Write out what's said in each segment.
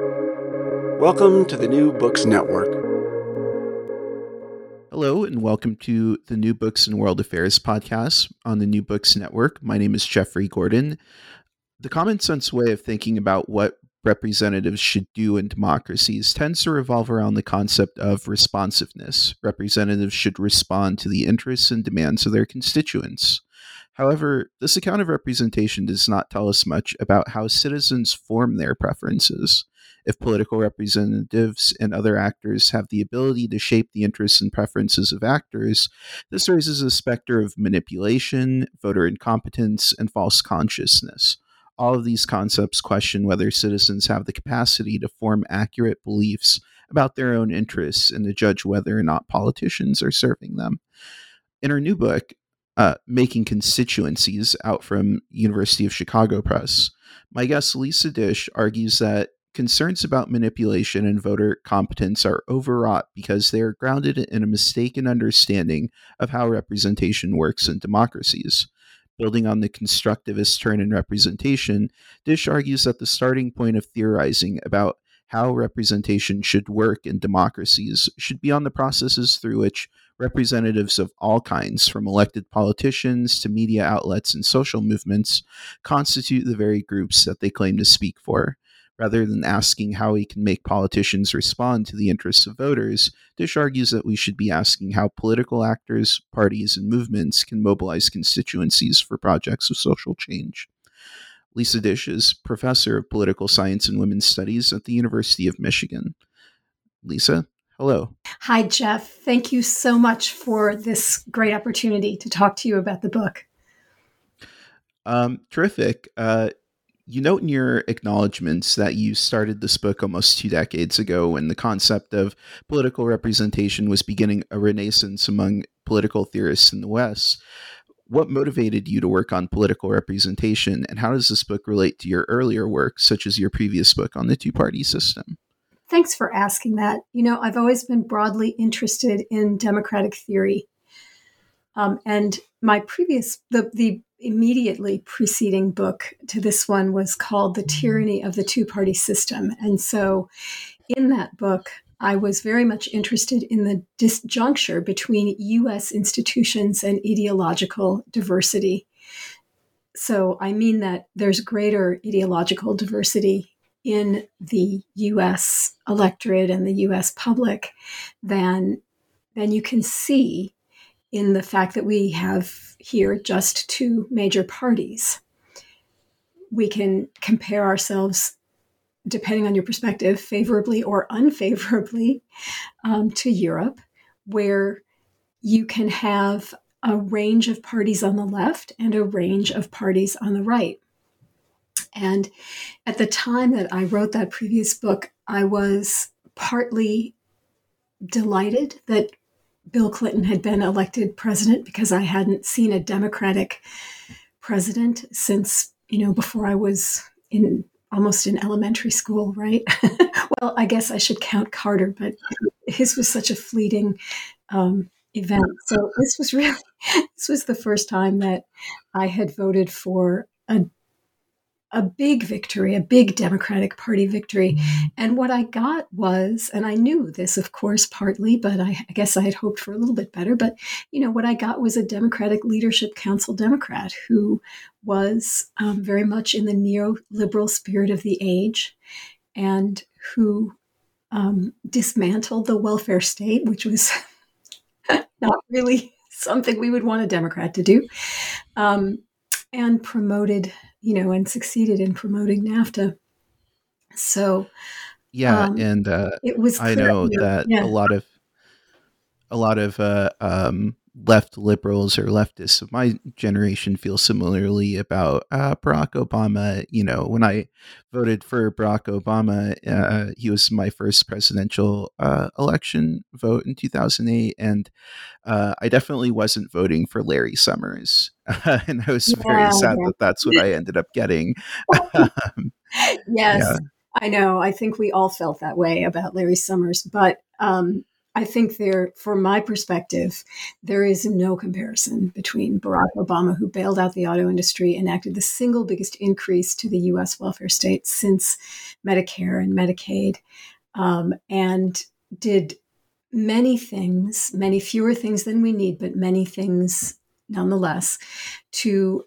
Welcome to the New Books Network. Hello, and welcome to the New Books and World Affairs podcast on the New Books Network. My name is Jeffrey Gordon. The common sense way of thinking about what representatives should do in democracies tends to revolve around the concept of responsiveness. Representatives should respond to the interests and demands of their constituents. However, this account of representation does not tell us much about how citizens form their preferences. If political representatives and other actors have the ability to shape the interests and preferences of actors, this raises a specter of manipulation, voter incompetence, and false consciousness. All of these concepts question whether citizens have the capacity to form accurate beliefs about their own interests and to judge whether or not politicians are serving them. In her new book, uh, Making Constituencies, out from University of Chicago Press, my guest Lisa Disch argues that concerns about manipulation and voter competence are overwrought because they are grounded in a mistaken understanding of how representation works in democracies. Building on the constructivist turn in representation, Disch argues that the starting point of theorizing about how representation should work in democracies should be on the processes through which representatives of all kinds, from elected politicians to media outlets and social movements, constitute the very groups that they claim to speak for. Rather than asking how we can make politicians respond to the interests of voters, Disch argues that we should be asking how political actors, parties, and movements can mobilize constituencies for projects of social change. Lisa Disch is professor of political science and women's studies at the University of Michigan. Lisa, hello. Hi, Jeff. Thank you so much for this great opportunity to talk to you about the book. Um, terrific. Uh, you note in your acknowledgments that you started this book almost two decades ago when the concept of political representation was beginning a renaissance among political theorists in the West. What motivated you to work on political representation, and how does this book relate to your earlier work, such as your previous book on the two party system? Thanks for asking that. You know, I've always been broadly interested in democratic theory. Um, and my previous, the, the immediately preceding book to this one was called The Tyranny of the Two Party System. And so in that book, I was very much interested in the disjuncture between US institutions and ideological diversity. So I mean that there's greater ideological diversity in the US electorate and the US public than, than you can see in the fact that we have here just two major parties. We can compare ourselves, depending on your perspective, favorably or unfavorably um, to Europe, where you can have a range of parties on the left and a range of parties on the right. And at the time that I wrote that previous book, I was partly delighted that Bill Clinton had been elected president because I hadn't seen a Democratic president since, you know, before I was in almost in elementary school, right? well, I guess I should count Carter, but his was such a fleeting um, event. So this was really, this was the first time that I had voted for a a big victory, a big Democratic Party victory. Mm-hmm. And what I got was, and I knew this, of course, partly, but I, I, guess I had hoped for a little bit better. But, you know, what I got was a Democratic Leadership Council Democrat who was um, very much in the neoliberal spirit of the age and who um, dismantled the welfare state, which was not really something we would want a Democrat to do, um, and promoted you know, and succeeded in promoting NAFTA. So, yeah, um, and uh, it was. I know that yeah. a lot of a lot of uh, um, left liberals or leftists of my generation feel similarly about uh, Barack Obama. You know, when I voted for Barack Obama, uh, he was my first presidential uh, election vote in 2008. And uh, I definitely wasn't voting for Larry Summers. and I was yeah, very sad yeah. that that's what I ended up getting. Um, yes. Yeah. I know. I think we all felt that way about Larry Summers. But um, I think there, from my perspective, there is no comparison between Barack Obama, who bailed out the auto industry, enacted the single biggest increase to the U.S. welfare state since Medicare and Medicaid, um, and did many things, many fewer things than we need, but many things nonetheless, to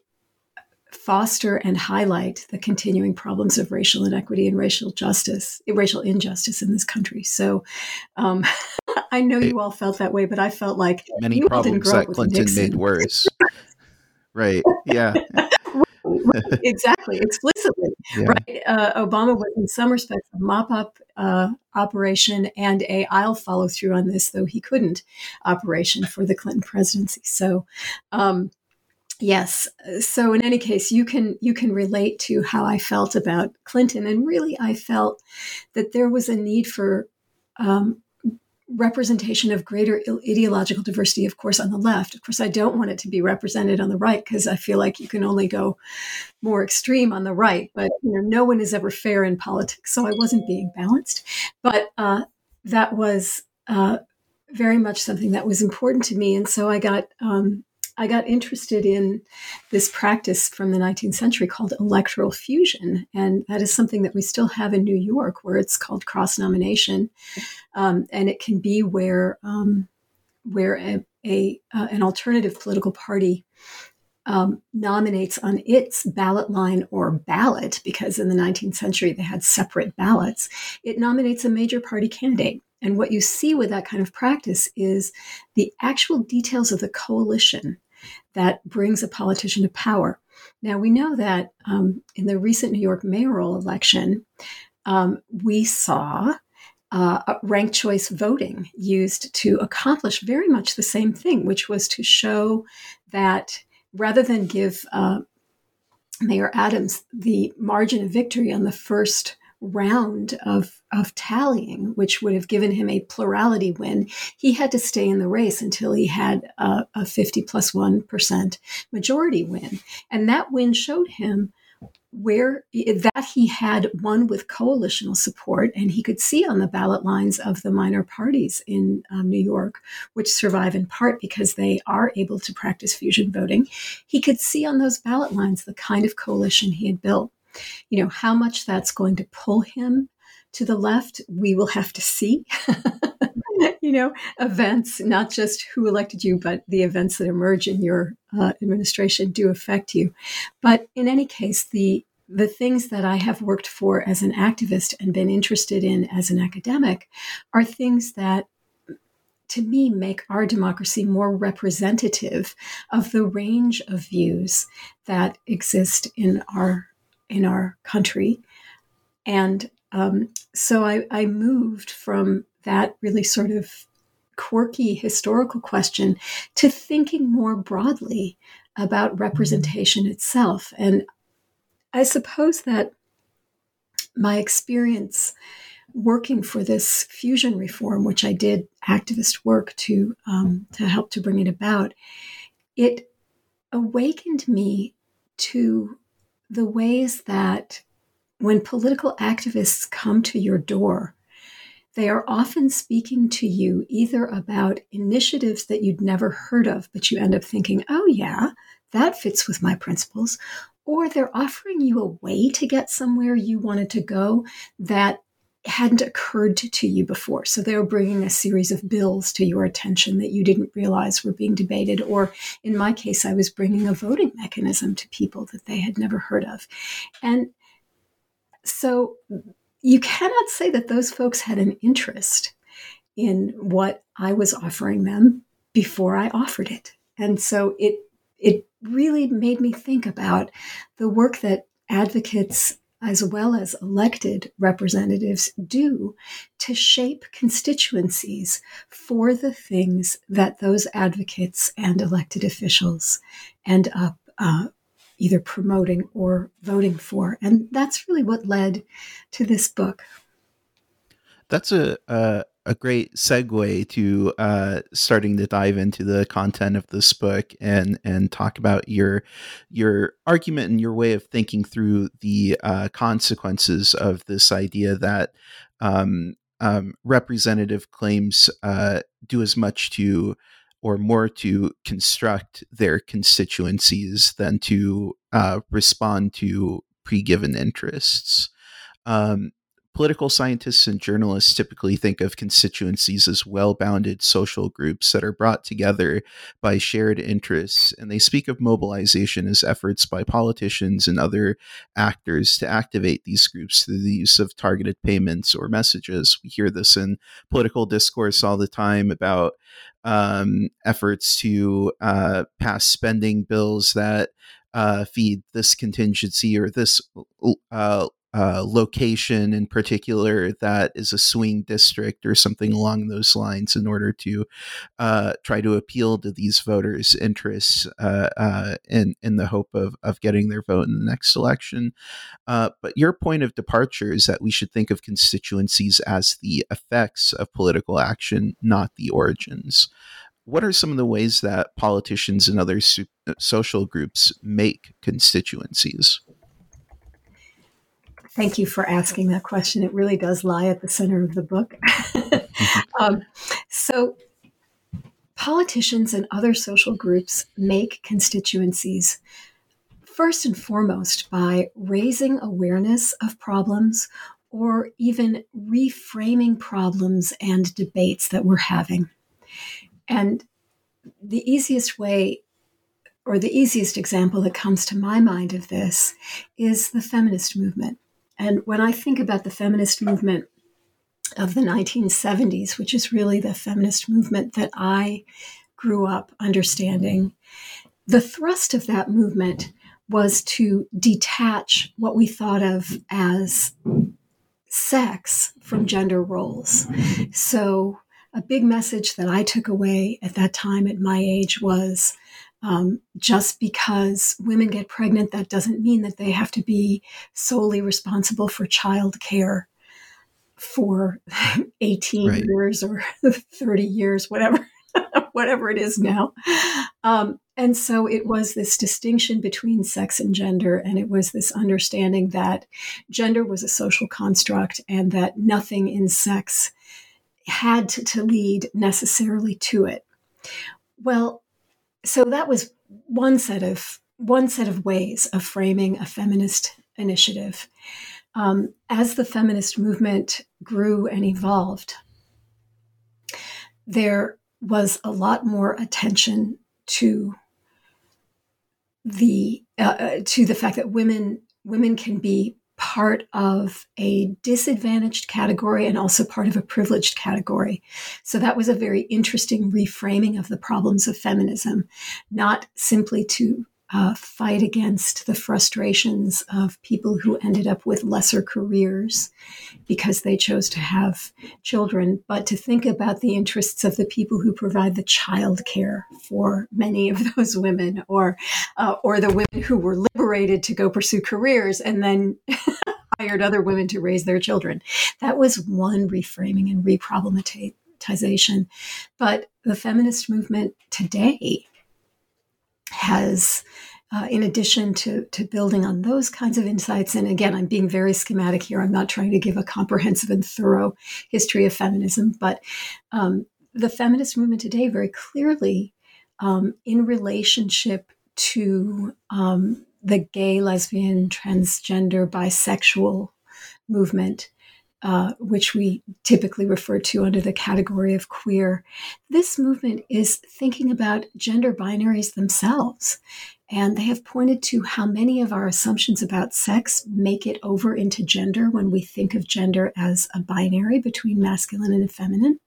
foster and highlight the continuing problems of racial inequity and racial justice, racial injustice in this country. So um, I know you all felt that way, but I felt like many problems that Clinton made worse. right. Yeah. exactly, explicitly. Yeah. Right. Uh, Obama was, in some respects, a mop up uh, operation and a I'll follow through on this, though he couldn't operation for the Clinton presidency. So, um, yes. So in any case you can you can relate to how i felt about clinton and really i felt that there was a need for um, representation of greater ideological diversity of course on the left. Of course i don't want it to be represented on the right because i feel like you can only go more extreme on the right but you know no one is ever fair in politics so i wasn't being balanced. But uh, that was uh, very much something that was important to me and so i got um, I got interested in this practice from the 19th century called electoral fusion. And that is something that we still have in New York, where it's called cross nomination. Um, and it can be where, um, where a, a uh, an alternative political party um, nominates on its ballot line or ballot, because in the 19th century they had separate ballots, it nominates a major party candidate. And what you see with that kind of practice is the actual details of the coalition that brings a politician to power. Now, we know that um, in the recent New York mayoral election, um, we saw uh, ranked choice voting used to accomplish very much the same thing, which was to show that rather than give uh, Mayor Adams the margin of victory on the first round of, of tallying, which would have given him a plurality win, he had to stay in the race until he had a, a 50 plus 1 majority win. And that win showed him where that he had won with coalitional support, and he could see on the ballot lines of the minor parties in um, New York, which survive in part because they are able to practice fusion voting. He could see on those ballot lines the kind of coalition he had built. You know, how much that's going to pull him to the left, we will have to see. you know, events, not just who elected you, but the events that emerge in your uh, administration do affect you. But in any case, the the things that I have worked for as an activist and been interested in as an academic are things that to me make our democracy more representative of the range of views that exist in our in our country. And um, so I, I moved from that really sort of quirky historical question to thinking more broadly about mm-hmm. representation itself. And I suppose that my experience working for this fusion reform, which I did activist work to um, to help to bring it about, it awakened me to the ways that when political activists come to your door, they are often speaking to you either about initiatives that you'd never heard of, but you end up thinking, oh, yeah, that fits with my principles. Or they're offering you a way to get somewhere you wanted to go that hadn't occurred to you before. So they were bringing a series of bills to your attention that you didn't realize were being debated. Or in my case, I was bringing a voting mechanism to people that they had never heard of. And so you cannot say that those folks had an interest in what I was offering them before I offered it. And so it it really made me think about the work that advocates as well as elected representatives do to shape constituencies for the things that those advocates and elected officials end up uh, either promoting or voting for. And that's really what led to this book. That's a, a, a great segue to uh, starting to dive into the content of this book and and talk about your your argument and your way of thinking through the uh, consequences of this idea that um, um, representative claims uh, do as much to or more to construct their constituencies than to uh, respond to pre-given interests. Um, Political scientists and journalists typically think of constituencies as well bounded social groups that are brought together by shared interests, and they speak of mobilization as efforts by politicians and other actors to activate these groups through the use of targeted payments or messages. We hear this in political discourse all the time about um, efforts to uh, pass spending bills that uh, feed this contingency or this uh, uh, location in particular that is a swing district or something along those lines in order to uh, try to appeal to these voters' interests uh, uh in, in the hope of, of getting their vote in the next election. Uh, but your point of departure is that we should think of constituencies as the effects of political action, not the origins. What are some of the ways that politicians and other so- social groups make constituencies? Thank you for asking that question. It really does lie at the center of the book. um, so, politicians and other social groups make constituencies first and foremost by raising awareness of problems or even reframing problems and debates that we're having. And the easiest way or the easiest example that comes to my mind of this is the feminist movement. And when I think about the feminist movement of the 1970s, which is really the feminist movement that I grew up understanding, the thrust of that movement was to detach what we thought of as sex from gender roles. So, a big message that I took away at that time at my age was um, just because women get pregnant, that doesn't mean that they have to be solely responsible for child care for 18 right. years or 30 years, whatever, whatever it is now. Um, and so it was this distinction between sex and gender, and it was this understanding that gender was a social construct and that nothing in sex had to, to lead necessarily to it. Well, so that was one set of one set of ways of framing a feminist initiative. Um, as the feminist movement grew and evolved, there was a lot more attention to the uh, uh to the fact that women women can be part of a disadvantaged category and also part of a privileged category. So that was a very interesting reframing of the problems of feminism, not simply to uh, fight against the frustrations of people who ended up with lesser careers because they chose to have children, but to think about the interests of the people who provide the child care for many of those women, or uh, or the women who were liberated to go pursue careers and then hired other women to raise their children. That was one reframing and reproblematization. But the feminist movement today has uh, in addition to, to building on those kinds of insights, and again, I'm being very schematic here. I'm not trying to give a comprehensive and thorough history of feminism, but um, the feminist movement today very clearly, um, in relationship to um, the gay, lesbian, transgender, bisexual movement, uh, which we typically refer to under the category of queer, this movement is thinking about gender binaries themselves. And they have pointed to how many of our assumptions about sex make it over into gender when we think of gender as a binary between masculine and feminine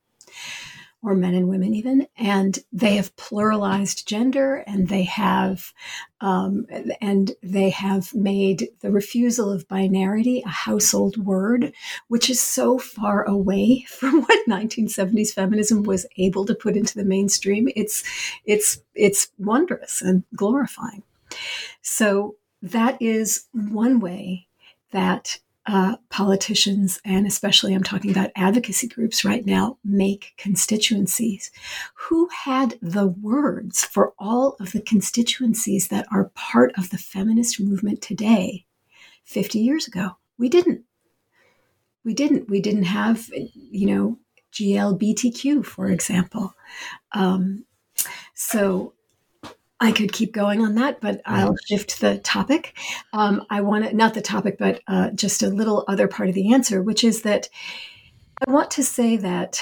or men and women even and they have pluralized gender and they have um, and they have made the refusal of binarity a household word which is so far away from what 1970s feminism was able to put into the mainstream. It's it's it's wondrous and glorifying. So that is one way that uh, politicians, and especially I'm talking about advocacy groups right now, make constituencies. Who had the words for all of the constituencies that are part of the feminist movement today 50 years ago? We didn't. we didn't. We didn't have, you know, GLBTQ, for example. Um, so I could keep going on that, but I'll shift the topic. Um, I want to, not the topic, but uh, just a little other part of the answer, which is that I want to say that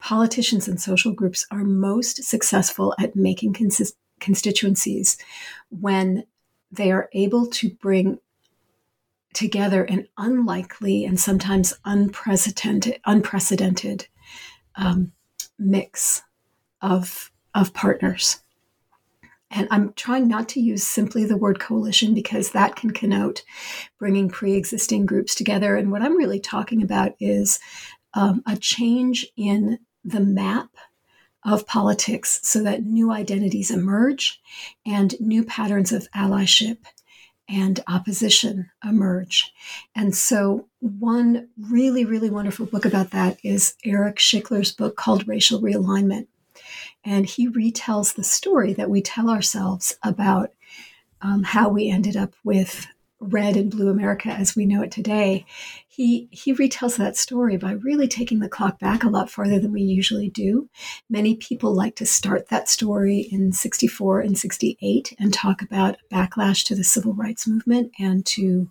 politicians and social groups are most successful at making consist- constituencies when they are able to bring together an unlikely and sometimes unprecedented, unprecedented um, mix of, of partners. And I'm trying not to use simply the word coalition because that can connote bringing pre existing groups together. And what I'm really talking about is um, a change in the map of politics so that new identities emerge and new patterns of allyship and opposition emerge. And so, one really, really wonderful book about that is Eric Schickler's book called Racial Realignment. And he retells the story that we tell ourselves about um, how we ended up with red and blue America as we know it today, he he retells that story by really taking the clock back a lot farther than we usually do. Many people like to start that story in 64 and 68 and talk about backlash to the civil rights movement and to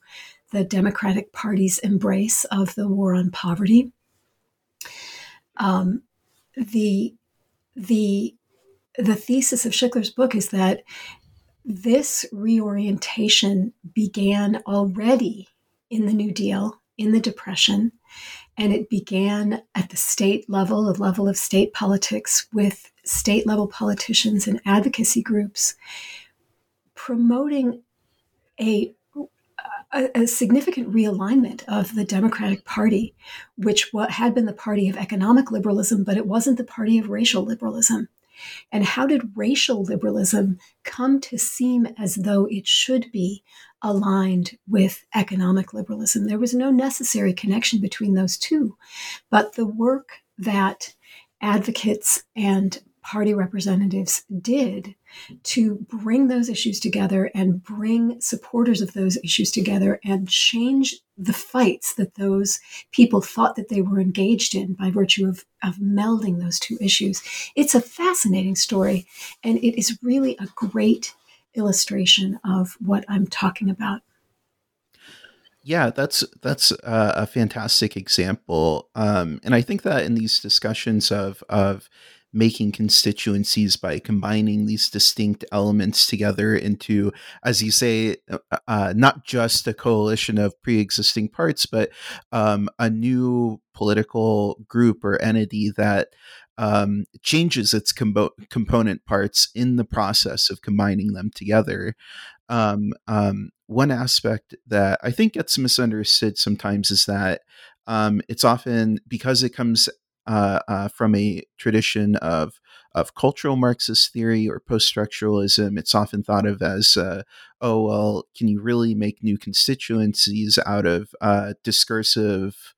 the Democratic Party's embrace of the war on poverty. Um, the the the thesis of Schickler's book is that this reorientation began already in the New Deal, in the Depression, and it began at the state level, the level of state politics, with state level politicians and advocacy groups promoting a a, a, significant realignment of the Democratic Party, which had been the party of economic liberalism, but it wasn't the party of racial liberalism. And how did racial liberalism come to seem as though it should be aligned with economic liberalism? There was no necessary connection between those two, but the work that advocates and party representatives did to bring those issues together and bring supporters of those issues together and change the fights that those people thought that they were engaged in by virtue of, of melding those two issues. It's a fascinating story, and it is really a great illustration of what I'm talking about. Yeah, that's that's uh, a fantastic example, um, and I think that in these discussions of of making constituencies by combining these distinct elements together into, as you say, uh, uh, not just a coalition of pre existing parts, but um, a new political group or entity that um, changes its component parts in the process of combining them together. Um, um, one aspect that I think gets misunderstood sometimes is that um, it's often because it comes uh, uh, from a tradition of of cultural Marxist theory or post structuralism. It's often thought of as, uh, oh well, can you really make new constituencies out of uh, discursive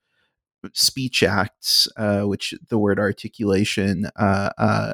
speech acts, uh, which the word articulation uh,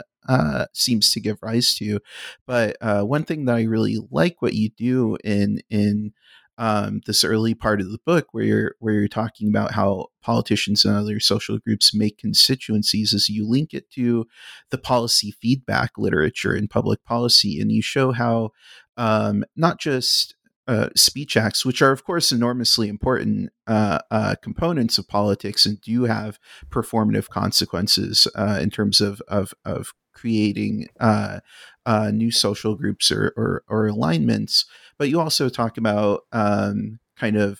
seems to give rise to. But one thing that I really like what you do in in um, this early part of the book where you're where you're talking about how politicians and other social groups make constituencies as you link it to the policy feedback literature in public policy and you show how um, not just uh, speech acts, which are of course enormously important uh, uh, components of politics and do have performative consequences uh, in terms of of, of creating uh, uh, new social groups or, or, or, alignments. But you also talk about um, kind of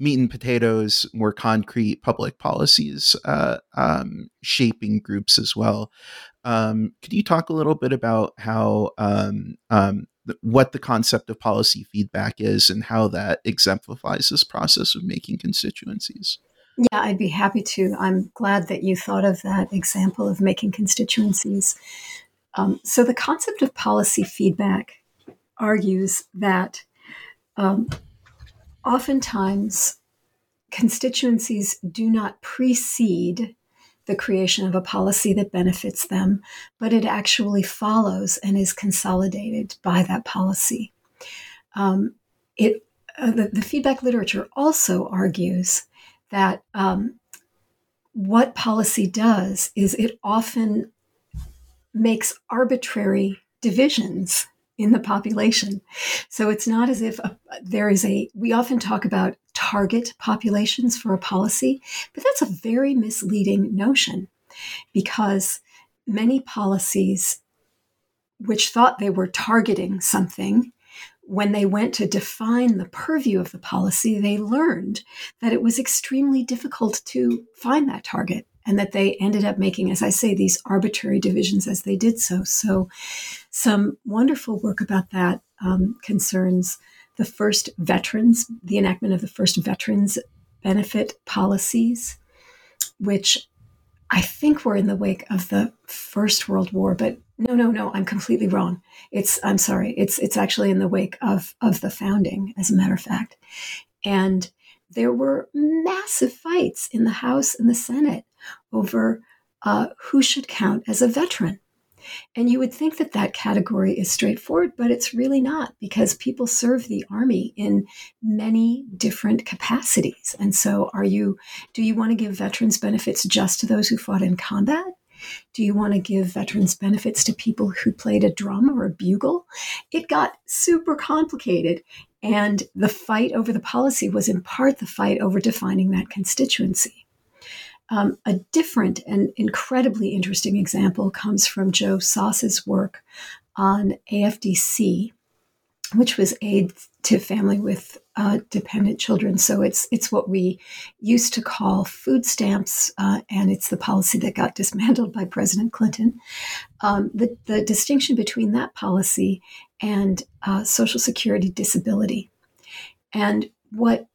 meat and potatoes, more concrete public policies uh, um, shaping groups as well. Um, could you talk a little bit about how um, um, what the concept of policy feedback is and how that exemplifies this process of making constituencies? Yeah, I'd be happy to. I'm glad that you thought of that example of making constituencies. Um, so, the concept of policy feedback argues that um, oftentimes constituencies do not precede the creation of a policy that benefits them, but it actually follows and is consolidated by that policy. Um, it, uh, the, the feedback literature also argues that um, what policy does is it often makes arbitrary divisions in the population. So it's not as if a, there is a, we often talk about target populations for a policy, but that's a very misleading notion because many policies which thought they were targeting something when they went to define the purview of the policy, they learned that it was extremely difficult to find that target and that they ended up making, as I say, these arbitrary divisions as they did so. So, some wonderful work about that um, concerns the first veterans, the enactment of the first veterans benefit policies, which I think were in the wake of the First World War, but no, no, no, I'm completely wrong. It's I'm sorry. It's it's actually in the wake of of the founding, as a matter of fact. And there were massive fights in the House and the Senate over uh, who should count as a veteran. And you would think that that category is straightforward, but it's really not because people serve the army in many different capacities. And so, are you, do you want to give veterans benefits just to those who fought in combat? Do you want to give veterans benefits to people who played a drum or a bugle? It got super complicated. And the fight over the policy was in part the fight over defining that constituency. Um, a different and incredibly interesting example comes from Joe Soss's work on AFDC, which was aid to family with uh, dependent children. So it's it's what we used to call food stamps, uh, and it's the policy that got dismantled by President Clinton. Um, the the distinction between that policy and uh, Social Security disability, and what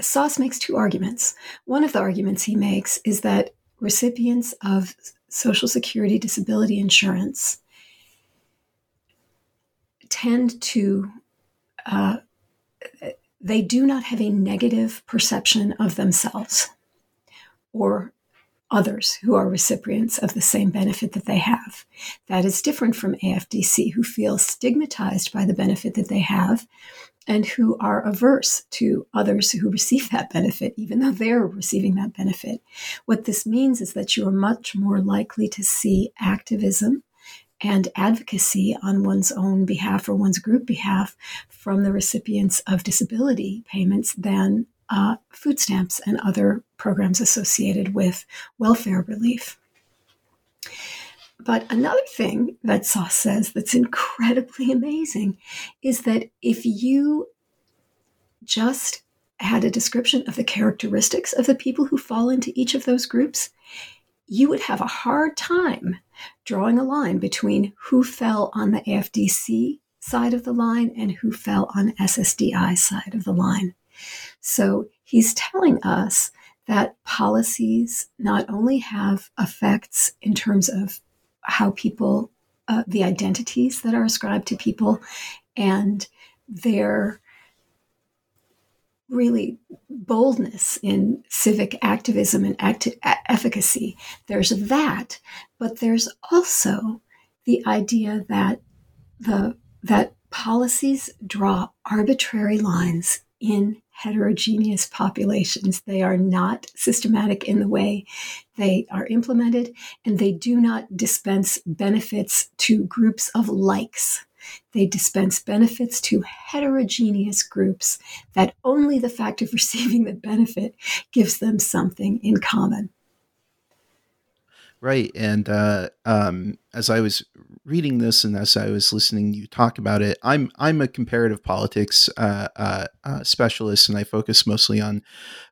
Soss makes two arguments. One of the arguments he makes is that recipients of Social Security disability insurance tend to, uh, they do not have a negative perception of themselves or others who are recipients of the same benefit that they have. That is different from AFDC, who feel stigmatized by the benefit that they have and who are averse to others who receive that benefit, even though they're receiving that benefit. What this means is that you are much more likely to see activism and advocacy on one's own behalf or one's group behalf from the recipients of disability payments than uh, food stamps and other programs associated with welfare relief. But another thing that Soss says that's incredibly amazing is that if you just had a description of the characteristics of the people who fall into each of those groups, you would have a hard time drawing a line between who fell on the AFDC side of the line and who fell on SSDI side of the line. So he's telling us that policies not only have effects in terms of how people, uh, the identities that are ascribed to people, and their really boldness in civic activism and acti- efficacy. There's that, but there's also the idea that the that policies draw arbitrary lines in heterogeneous populations. They are not systematic in the way they are implemented, and they do not dispense benefits to groups of likes. They dispense benefits to heterogeneous groups that only the fact of receiving the benefit gives them something in common. Right. And uh, um, as I was reading this and as I was listening you talk about it, I'm I'm a comparative politics uh, uh, uh specialist, and I focus mostly on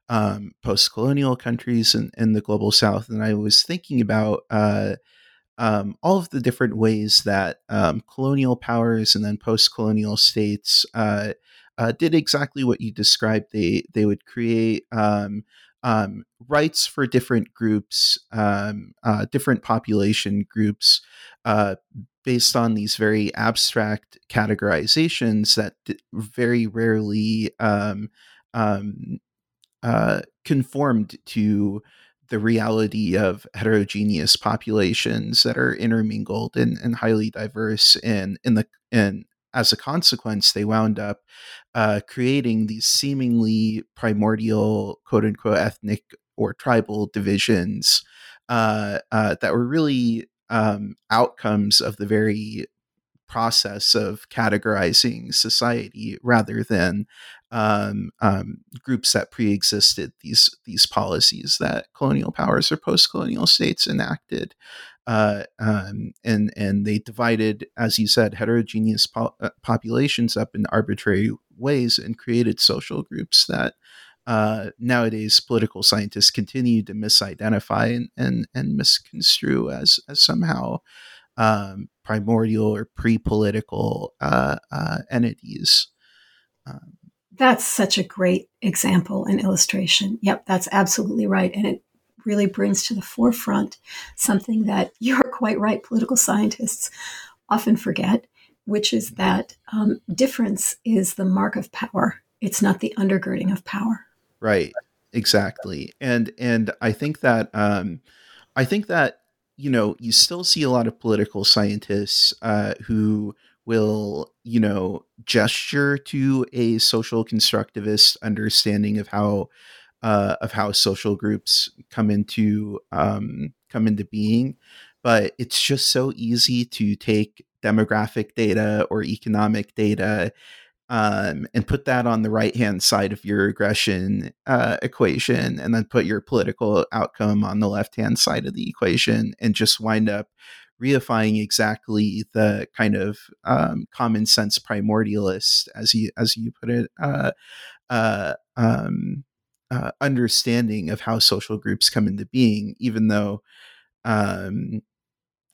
um, post-colonial countries and, and the global South. And I was thinking about uh, um, all of the different ways that um, colonial powers and then post-colonial states uh, did exactly what you described. They they would create um, rights for different groups, um, uh, different population groups, uh, based on these very abstract categorizations that d- very rarely um, um uh, conformed to the reality of heterogeneous populations that are intermingled and, and highly diverse in in the in as a consequence, they wound up uh, creating these seemingly primordial, quote unquote, ethnic or tribal divisions uh, uh, that were really um, outcomes of the very process of categorizing society rather than um, um, groups that pre-existed these these policies that colonial powers or post-colonial states enacted uh, um, and and they divided, as you said, heterogeneous po- uh, populations up in arbitrary ways and created social groups that uh, nowadays political scientists continue to misidentify and and, and misconstrue as as somehow um, primordial or pre-political uh, uh, entities. Um, that's such a great example and illustration. Yep, that's absolutely right, and it really brings to the forefront something that you're quite right, political scientists often forget, which is that um, difference is the mark of power. It's not the undergirding of power. Right. Exactly. And and I think that um, I think that you know you still see a lot of political scientists uh, who will you know gesture to a social constructivist understanding of how uh, of how social groups come into um, come into being, but it's just so easy to take demographic data or economic data um, and put that on the right hand side of your regression uh, equation, and then put your political outcome on the left hand side of the equation, and just wind up reifying exactly the kind of um, common sense primordialist, as you as you put it, uh, uh, um, uh, understanding of how social groups come into being, even though, um,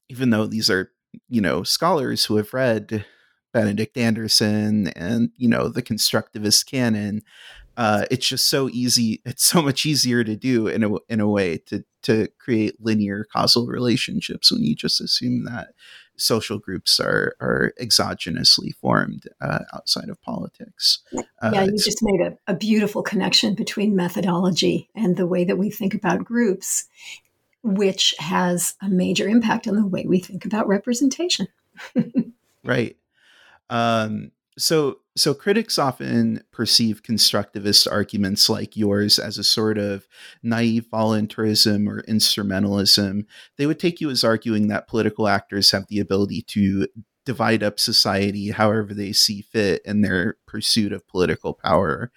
even though these are you know scholars who have read Benedict Anderson and you know the constructivist canon. Uh, it's just so easy. It's so much easier to do in a in a way to to create linear causal relationships when you just assume that social groups are are exogenously formed uh, outside of politics. Uh, yeah, you just made a, a beautiful connection between methodology and the way that we think about groups, which has a major impact on the way we think about representation. right. Um, so so critics often perceive constructivist arguments like yours as a sort of naive voluntarism or instrumentalism. They would take you as arguing that political actors have the ability to divide up society however they see fit in their pursuit of political power.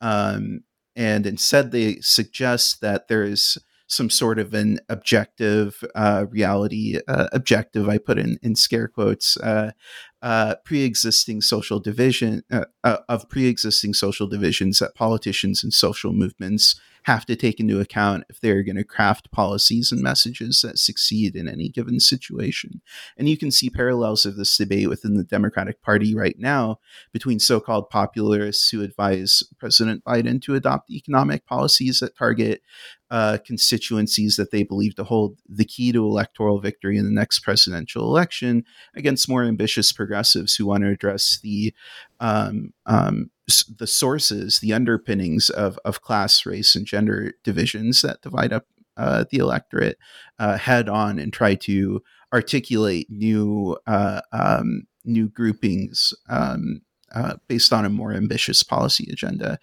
Um, and instead, they suggest that there is some sort of an objective uh, reality, uh, objective, I put in, in scare quotes, uh, uh, pre-existing social division uh, uh, of pre-existing social divisions that politicians and social movements have to take into account if they're going to craft policies and messages that succeed in any given situation. And you can see parallels of this debate within the Democratic Party right now between so called popularists who advise President Biden to adopt economic policies that target uh, constituencies that they believe to hold the key to electoral victory in the next presidential election against more ambitious progressives who want to address the um, um, the sources, the underpinnings of, of class, race, and gender divisions that divide up uh, the electorate uh, head on and try to articulate new uh, um, new groupings um, uh, based on a more ambitious policy agenda.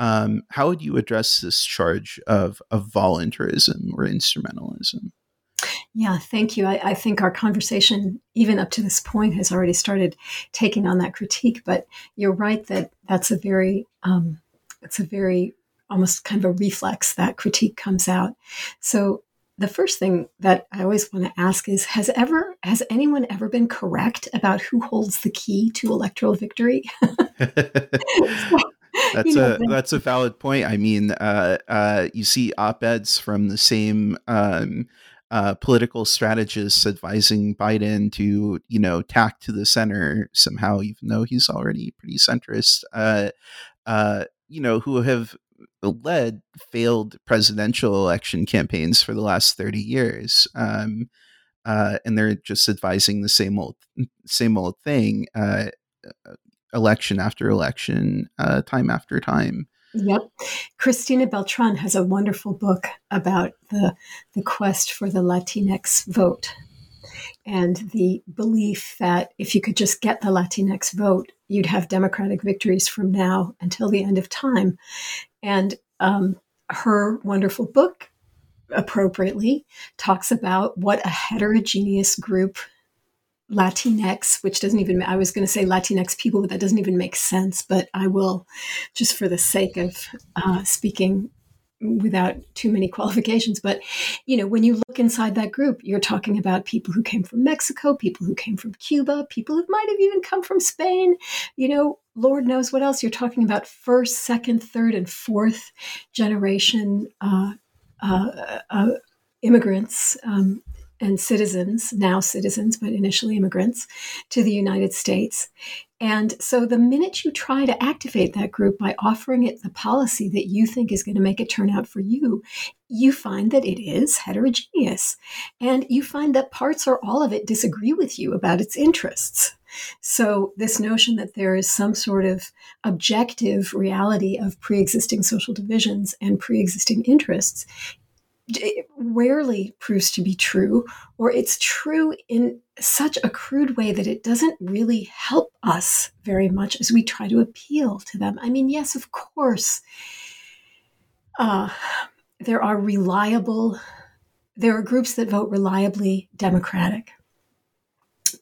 Um, how would you address this charge of, of voluntarism or instrumentalism? Yeah, thank you. I, I, think our conversation, even up to this point, has already started taking on that critique. But you're right that that's a very, um, it's a very almost kind of a reflex that critique comes out. So the first thing that I always want to ask is: Has ever, has anyone ever been correct about who holds the key to electoral victory? that's you know, a that's a valid point. I mean, uh, uh, you see op eds from the same um, uh, political strategists advising Biden to, you know, tack to the center somehow, even though he's already pretty centrist, uh, uh, you know, who have led failed presidential election campaigns for the last 30 years. Um, uh, and they're just advising the same old, same old thing, uh, election after election, uh, time after time. Yep. Cristina Beltran has a wonderful book about the, the quest for the Latinx vote. and the belief that if you could just get the Latinx vote, you'd have Democratic victories from now until the end of time. And um, her wonderful book, appropriately, talks about what a heterogeneous group Latinx, which doesn't even, I was going to say Latinx people, but that doesn't even make sense. But I will, just for the sake of uh, speaking without too many qualifications. But, you know, when you look inside that group, you're talking about people who came from Mexico, people who came from Cuba, people who might have even come from Spain, you know, Lord knows what else. You're talking about first, second, third, and fourth generation uh, uh, uh, immigrants um, and citizens, now citizens, but initially immigrants, to the United States. And so the minute you try to activate that group by offering it the policy that you think is going to make it turn out for you, you find that it is heterogeneous. And you find that parts or all of it disagree with you about its interests. So, this notion that there is some sort of objective reality of pre existing social divisions and pre existing interests rarely proves to be true, or it's true in such a crude way that it doesn't really help us very much as we try to appeal to them. I mean, yes, of course, uh, there are reliable, there are groups that vote reliably Democratic.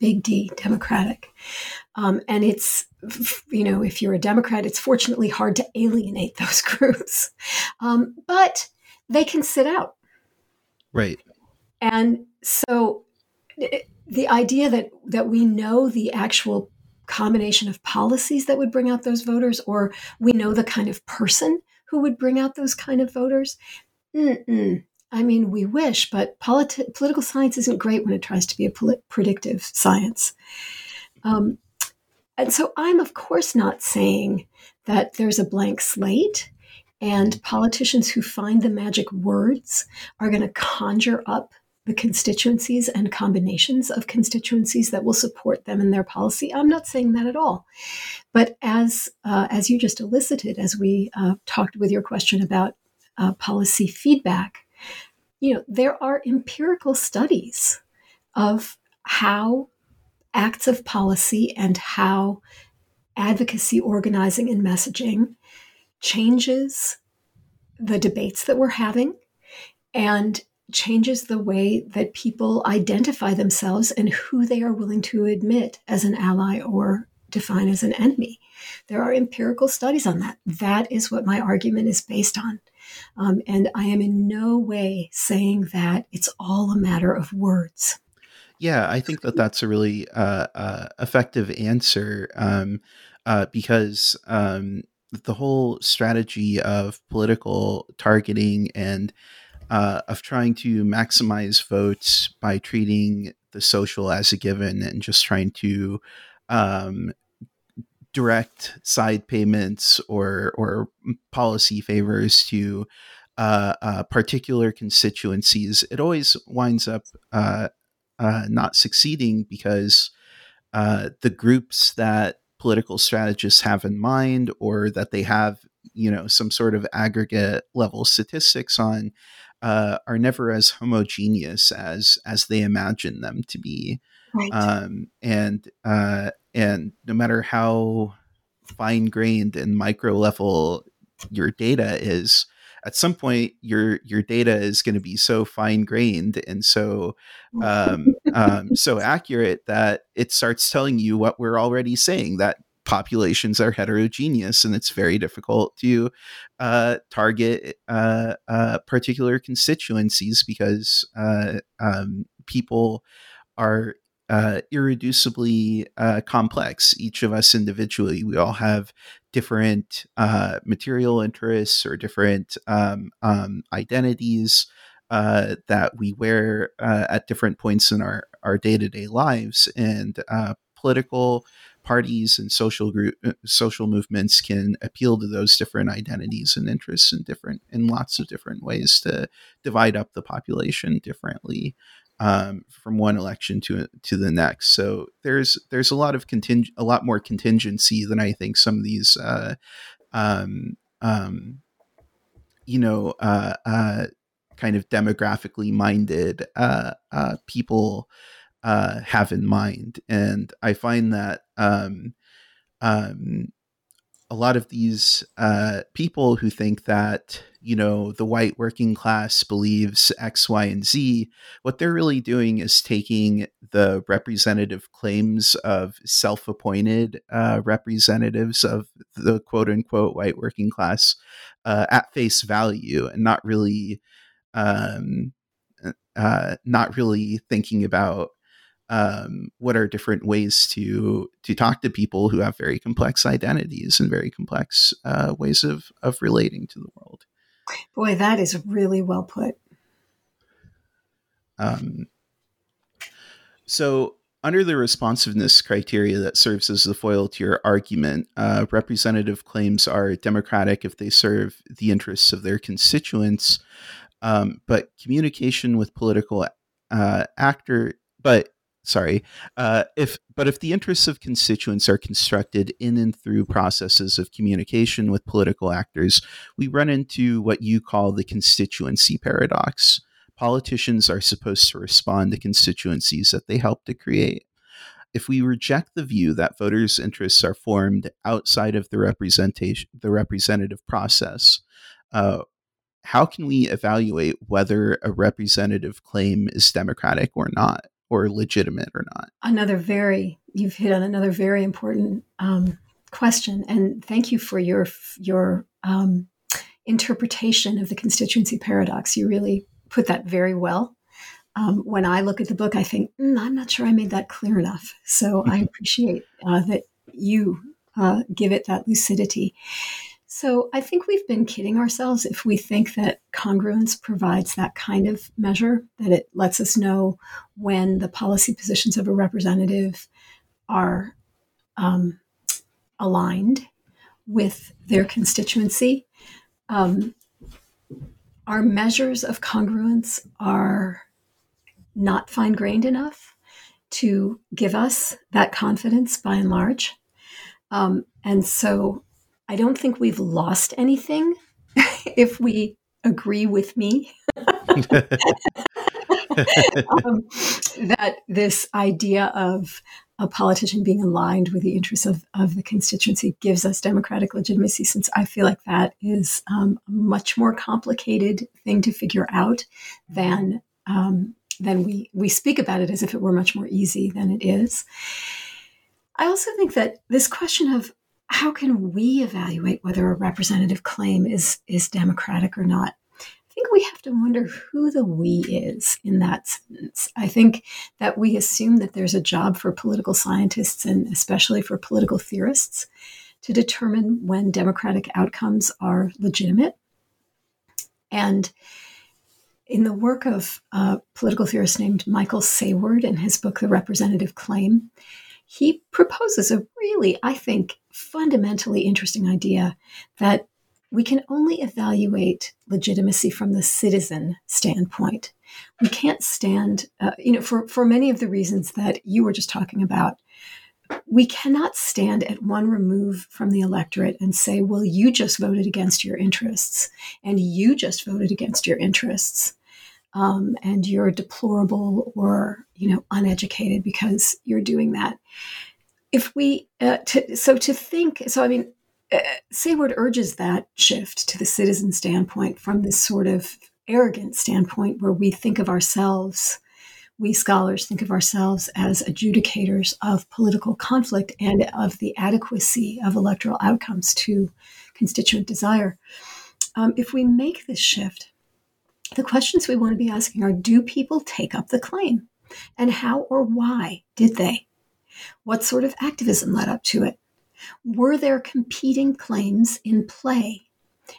Big D, Democratic. Um, and it's, you know, if you're a Democrat, it's fortunately hard to alienate those groups. Um, but they can sit out Right. And so the idea that that we know the actual combination of policies that would bring out those voters or we know the kind of person who would bring out those kind of voters mm-mm. i mean we wish but politi- political science isn't great when it tries to be a polit- predictive science um, and so i'm of course not saying that there's a blank slate and politicians who find the magic words are going to conjure up the constituencies and combinations of constituencies that will support them in their policy. I'm not saying that at all. But as uh, as you just elicited, as we uh, talked with your question about uh, policy feedback, you know there are empirical studies of how acts of policy and how advocacy organizing and messaging changes the debates that we're having and changes the way that people identify themselves and who they are willing to admit as an ally or define as an enemy. There are empirical studies on that. That is what my argument is based on. Um, and I am in no way saying that it's all a matter of words. Yeah, I think that that's a really uh, uh, effective answer um, uh, because um, the whole strategy of political targeting and uh, of trying to maximize votes by treating the social as a given and just trying to um, direct side payments or or policy favors to uh, uh, particular constituencies, it always winds up uh, uh, not succeeding because uh, the groups that political strategists have in mind or that they have you know some sort of aggregate level statistics on uh, are never as homogeneous as as they imagine them to be right. um, and uh, and no matter how fine grained and micro level your data is at some point your your data is going to be so fine grained and so um, um, so accurate that it starts telling you what we're already saying that populations are heterogeneous and it's very difficult to uh, target uh, uh, particular constituencies because uh, um, people are uh, irreducibly uh, complex. Each of us individually, we all have different uh, material interests or different um, um, identities uh, that we wear uh, at different points in our day to day lives, and uh, political parties and social group social movements can appeal to those different identities and interests in different in lots of different ways to divide up the population differently um, from one election to to the next. So there's there's a lot of conting- a lot more contingency than I think some of these uh, um, um, you know uh, uh, kind of demographically minded uh, uh, people uh, have in mind. And I find that um, um, a lot of these uh, people who think that you know the white working class believes X, Y, and Z, what they're really doing is taking the representative claims of self-appointed uh, representatives of the quote unquote white working class uh, at face value, and not really, um, uh, not really thinking about um, what are different ways to to talk to people who have very complex identities and very complex uh, ways of of relating to the world. Boy, that is really well put. Um, so, under the responsiveness criteria that serves as the foil to your argument, uh, representative claims are democratic if they serve the interests of their constituents, um, but communication with political uh, actor, but sorry uh, if but if the interests of constituents are constructed in and through processes of communication with political actors we run into what you call the constituency paradox. Politicians are supposed to respond to constituencies that they help to create. If we reject the view that voters interests are formed outside of the representation the representative process uh, how can we evaluate whether a representative claim is democratic or not or legitimate or not? Another very you've hit on another very important um, question, and thank you for your your um, interpretation of the constituency paradox. You really put that very well. Um, when I look at the book, I think mm, I'm not sure I made that clear enough. So I appreciate uh, that you uh, give it that lucidity. So I think we've been kidding ourselves if we think that congruence provides that kind of measure, that it lets us know when the policy positions of a representative are um, aligned with their constituency. Um, our measures of congruence are not fine grained enough to give us that confidence by and large. Um, and so I don't think we've lost anything if we agree with me um, that this idea of a politician being aligned with the interests of, of the constituency gives us democratic legitimacy, since I feel like that is um, a much more complicated thing to figure out than um, than we we speak about it as if it were much more easy than it is. I also think that this question of how can we evaluate whether a representative claim is is democratic or not? I think we have to wonder who the we is in that sentence. I think that we assume that there's a job for political scientists and especially for political theorists to determine when democratic outcomes are legitimate. And in the work of a political theorist named Michael Saward in his book, The Representative Claim, he proposes a really, I think, fundamentally interesting idea that we can only evaluate legitimacy from the citizen standpoint. We can't stand, uh, you know, for, for many of the reasons that you were just talking about. We cannot stand at one remove from the electorate and say, well, you just voted against your interests, and you just voted against your interests. Um, and you're deplorable or you know uneducated because you're doing that. If we uh, to, so to think so i mean uh, Saward urges that shift to the citizen standpoint from this sort of arrogant standpoint where we think of ourselves we scholars think of ourselves as adjudicators of political conflict and of the adequacy of electoral outcomes to constituent desire. Um, if we make this shift the questions we want to be asking are do people take up the claim and how or why did they what sort of activism led up to it? Were there competing claims in play?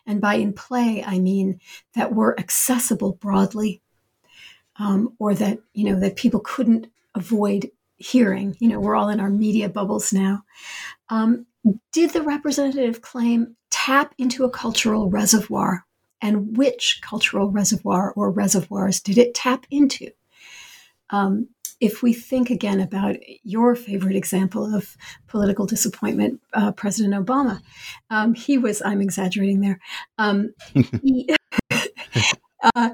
And by in play, I mean that were accessible broadly, um, or that you know that people couldn't avoid hearing. You know, we're all in our media bubbles now. Um, did the representative claim tap into a cultural reservoir? And which cultural reservoir or reservoirs did it tap into? Um, if we think again about your favorite example of political disappointment, uh, President Obama, um, he was, I'm exaggerating there, um, he, uh,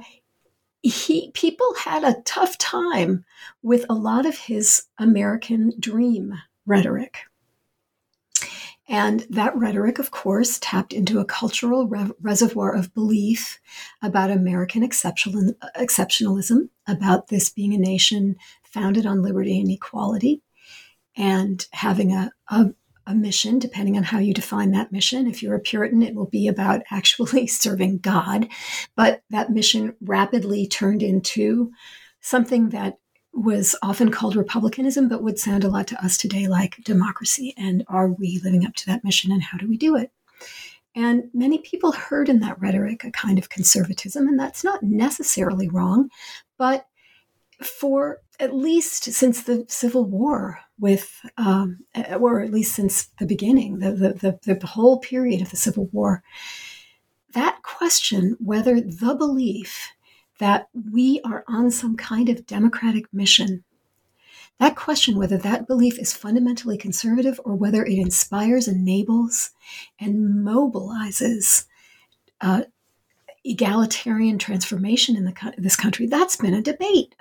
he people had a tough time with a lot of his American dream rhetoric. And that rhetoric, of course, tapped into a cultural re- reservoir of belief about American exceptionalism, about this being a nation founded on liberty and equality, and having a, a, a mission, depending on how you define that mission. If you're a Puritan, it will be about actually serving God. But that mission rapidly turned into something that was often called republicanism, but would sound a lot to us today like democracy. And are we living up to that mission and how do we do it? And many people heard in that rhetoric a kind of conservatism, and that's not necessarily wrong. But for at least since the Civil War, with, um, or at least since the beginning, the, the, the, the whole period of the Civil War, that question whether the belief that we are on some kind of democratic mission. That question, whether that belief is fundamentally conservative or whether it inspires, enables, and mobilizes uh, egalitarian transformation in the, this country, that's been a debate.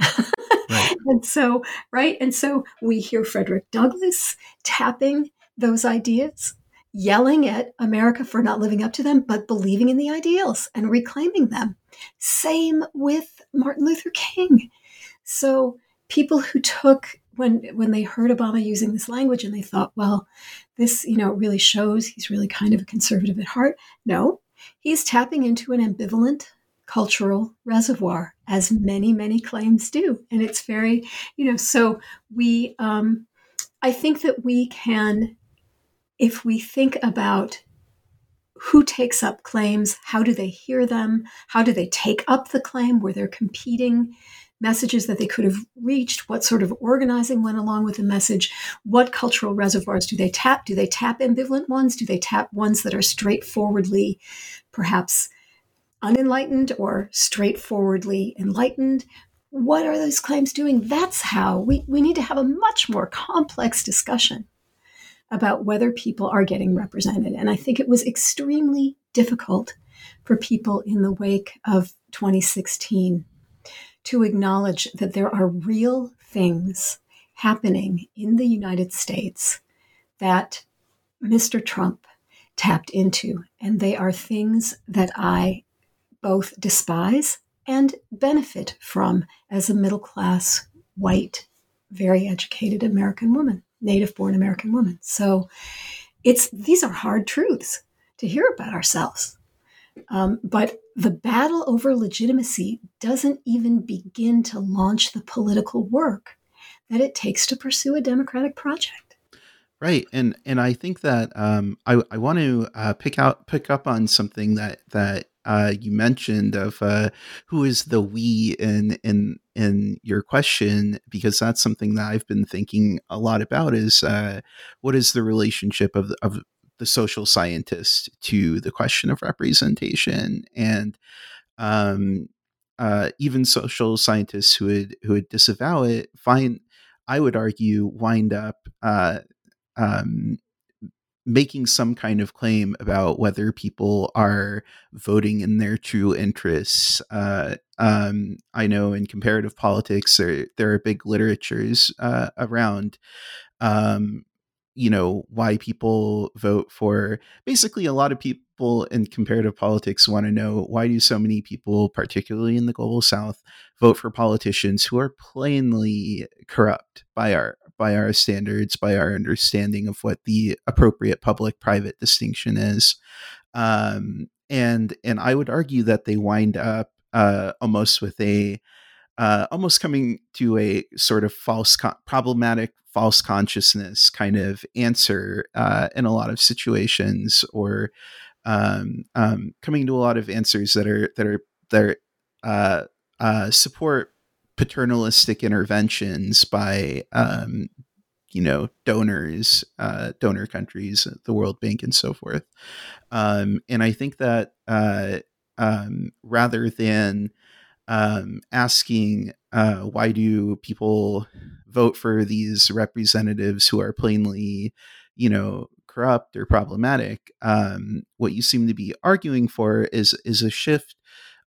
Right. and so, right, and so we hear Frederick Douglass tapping those ideas yelling at America for not living up to them, but believing in the ideals and reclaiming them. Same with Martin Luther King. So people who took when when they heard Obama using this language and they thought, well, this you know really shows he's really kind of a conservative at heart. No, he's tapping into an ambivalent cultural reservoir, as many many claims do, and it's very you know. So we, um, I think that we can if we think about who takes up claims, how do they hear them, how do they take up the claim, were there competing messages that they could have reached, what sort of organizing went along with the message, what cultural reservoirs do they tap? Do they tap ambivalent ones? Do they tap ones that are straightforwardly perhaps unenlightened or straightforwardly enlightened? What are those claims doing? That's how we, we need to have a much more complex discussion about whether people are getting represented. And I think it was extremely difficult for people in the wake of 2016 to acknowledge that there are real things happening in the United States that Mr. Trump tapped into. And they are things that I both despise and benefit from as a middle class, white, very educated American woman native born American woman. So it's these are hard truths to hear about ourselves. Um, but the battle over legitimacy doesn't even begin to launch the political work that it takes to pursue a democratic project. Right, and and I think that um, I I want to uh, pick out pick up on something that that uh, you mentioned of uh, who is the we in in in your question because that's something that I've been thinking a lot about is uh, what is the relationship of of the social scientist to the question of representation? And um, uh, even social scientists who would who would disavow it find I would argue wind up uh, um, making some kind of claim about whether people are voting in their true interests. Uh, um, I know in comparative politics, there there are big literatures uh, around. Um, you know why people vote for basically a lot of people in comparative politics want to know why do so many people particularly in the global south vote for politicians who are plainly corrupt by our by our standards, by our understanding of what the appropriate public private distinction is. Um, and and I would argue that they wind up uh, almost with a uh, almost coming to a sort of false problematic false consciousness kind of answer uh, in a lot of situations or um, um, coming to a lot of answers that are that are that are, uh, uh, support paternalistic interventions by um, you know donors uh, donor countries the world bank and so forth. Um, and i think that uh, um, rather than um, asking uh, why do people vote for these representatives who are plainly you know corrupt or problematic um, what you seem to be arguing for is is a shift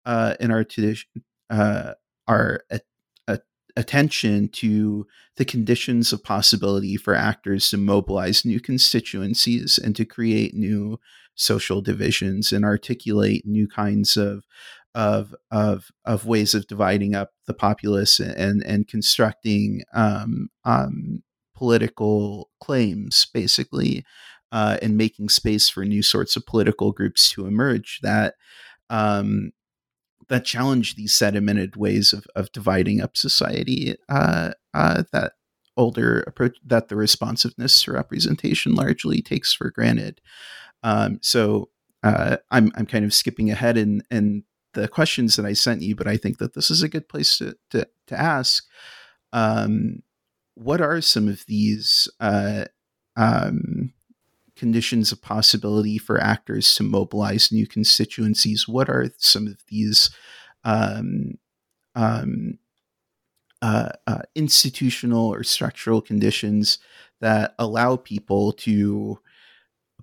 uh, in our tradition uh, our a, a, attention to the conditions of possibility for actors to mobilize new constituencies and to create new social divisions and articulate new kinds of of of of ways of dividing up the populace and and constructing um, um, political claims, basically, uh, and making space for new sorts of political groups to emerge that um, that challenge these sedimented ways of of dividing up society. Uh, uh, that older approach that the responsiveness to representation largely takes for granted. Um, so uh, I'm I'm kind of skipping ahead in in the questions that I sent you, but I think that this is a good place to to, to ask. Um, what are some of these uh, um, conditions of possibility for actors to mobilize new constituencies? What are some of these um, um, uh, uh, institutional or structural conditions that allow people to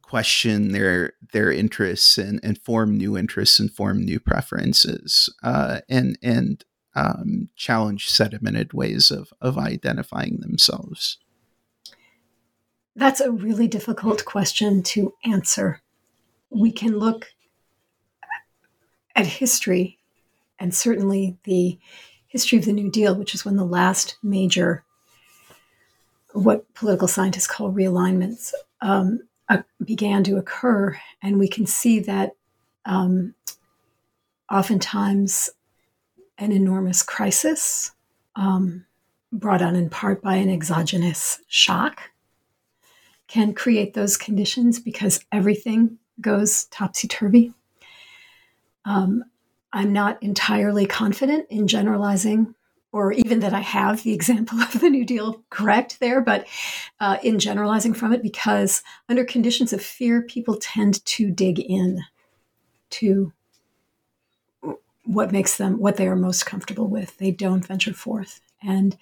question their their interests and, and form new interests and form new preferences uh, and and um, challenge sedimented ways of of identifying themselves? That's a really difficult question to answer. We can look at history and certainly the history of the New Deal, which is when the last major, what political scientists call realignments, um, uh, began to occur. And we can see that um, oftentimes an enormous crisis um, brought on in part by an exogenous shock can create those conditions because everything goes topsy turvy. Um, I'm not entirely confident in generalizing or even that I have the example of the New Deal correct there, but uh, in generalizing from it, because under conditions of fear, people tend to dig in to what makes them what they are most comfortable with. They don't venture forth, and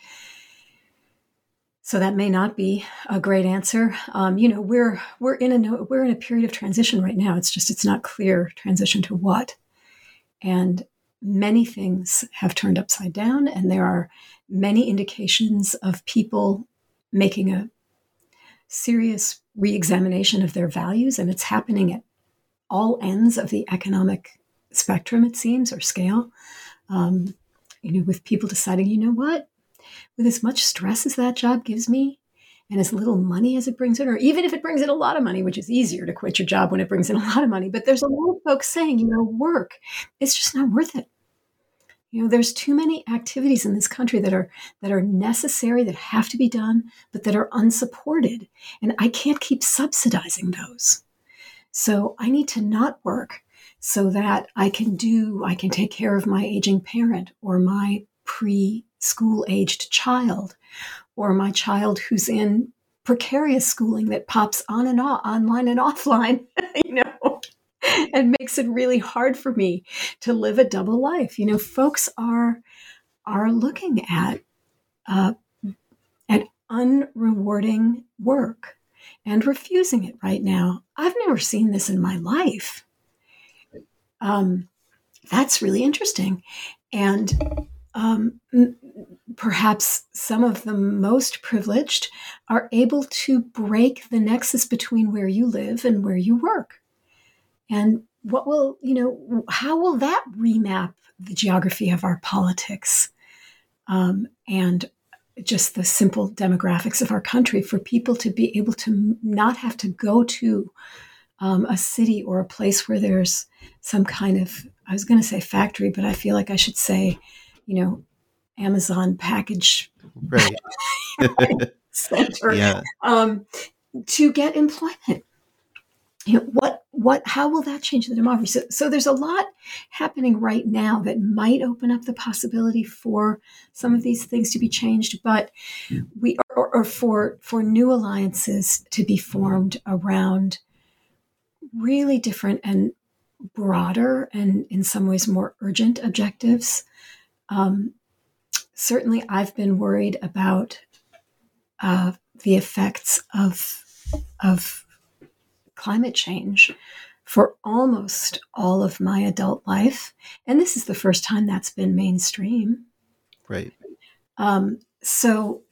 so that may not be a great answer. Um, you know, we're we're in a we're in a period of transition right now. It's just it's not clear transition to what, and many things have turned upside down, and there are many indications of people making a serious reexamination of their values, and it's happening at all ends of the economic spectrum, it seems, or scale. Um, you know, with people deciding, you know what, with as much stress as that job gives me, and as little money as it brings in, or even if it brings in a lot of money, which is easier to quit your job when it brings in a lot of money. But there's a lot of folks saying, you know, work, it's just not worth it. You know, there's too many activities in this country that are that are necessary, that have to be done, but that are unsupported. And I can't keep subsidizing those. So I need to not work so that I can do, I can take care of my aging parent or my preschool aged child or my child who's in precarious schooling that pops on and off, online and offline, you know, and makes it really hard for me to live a double life. You know, folks are are looking at uh, at unrewarding work and refusing it right now. I've never seen this in my life. Um, that's really interesting, and um, perhaps some of the most privileged are able to break the nexus between where you live and where you work. And what will, you know, how will that remap the geography of our politics um, and just the simple demographics of our country for people to be able to not have to go to um, a city or a place where there's some kind of, I was going to say factory, but I feel like I should say, you know, Amazon package right. center yeah. um, to get employment. You know, what what how will that change the demography? So, so there's a lot happening right now that might open up the possibility for some of these things to be changed, but we or, or for for new alliances to be formed around really different and broader and in some ways more urgent objectives um, certainly, I've been worried about uh, the effects of of climate change for almost all of my adult life, and this is the first time that's been mainstream. Right. Um, so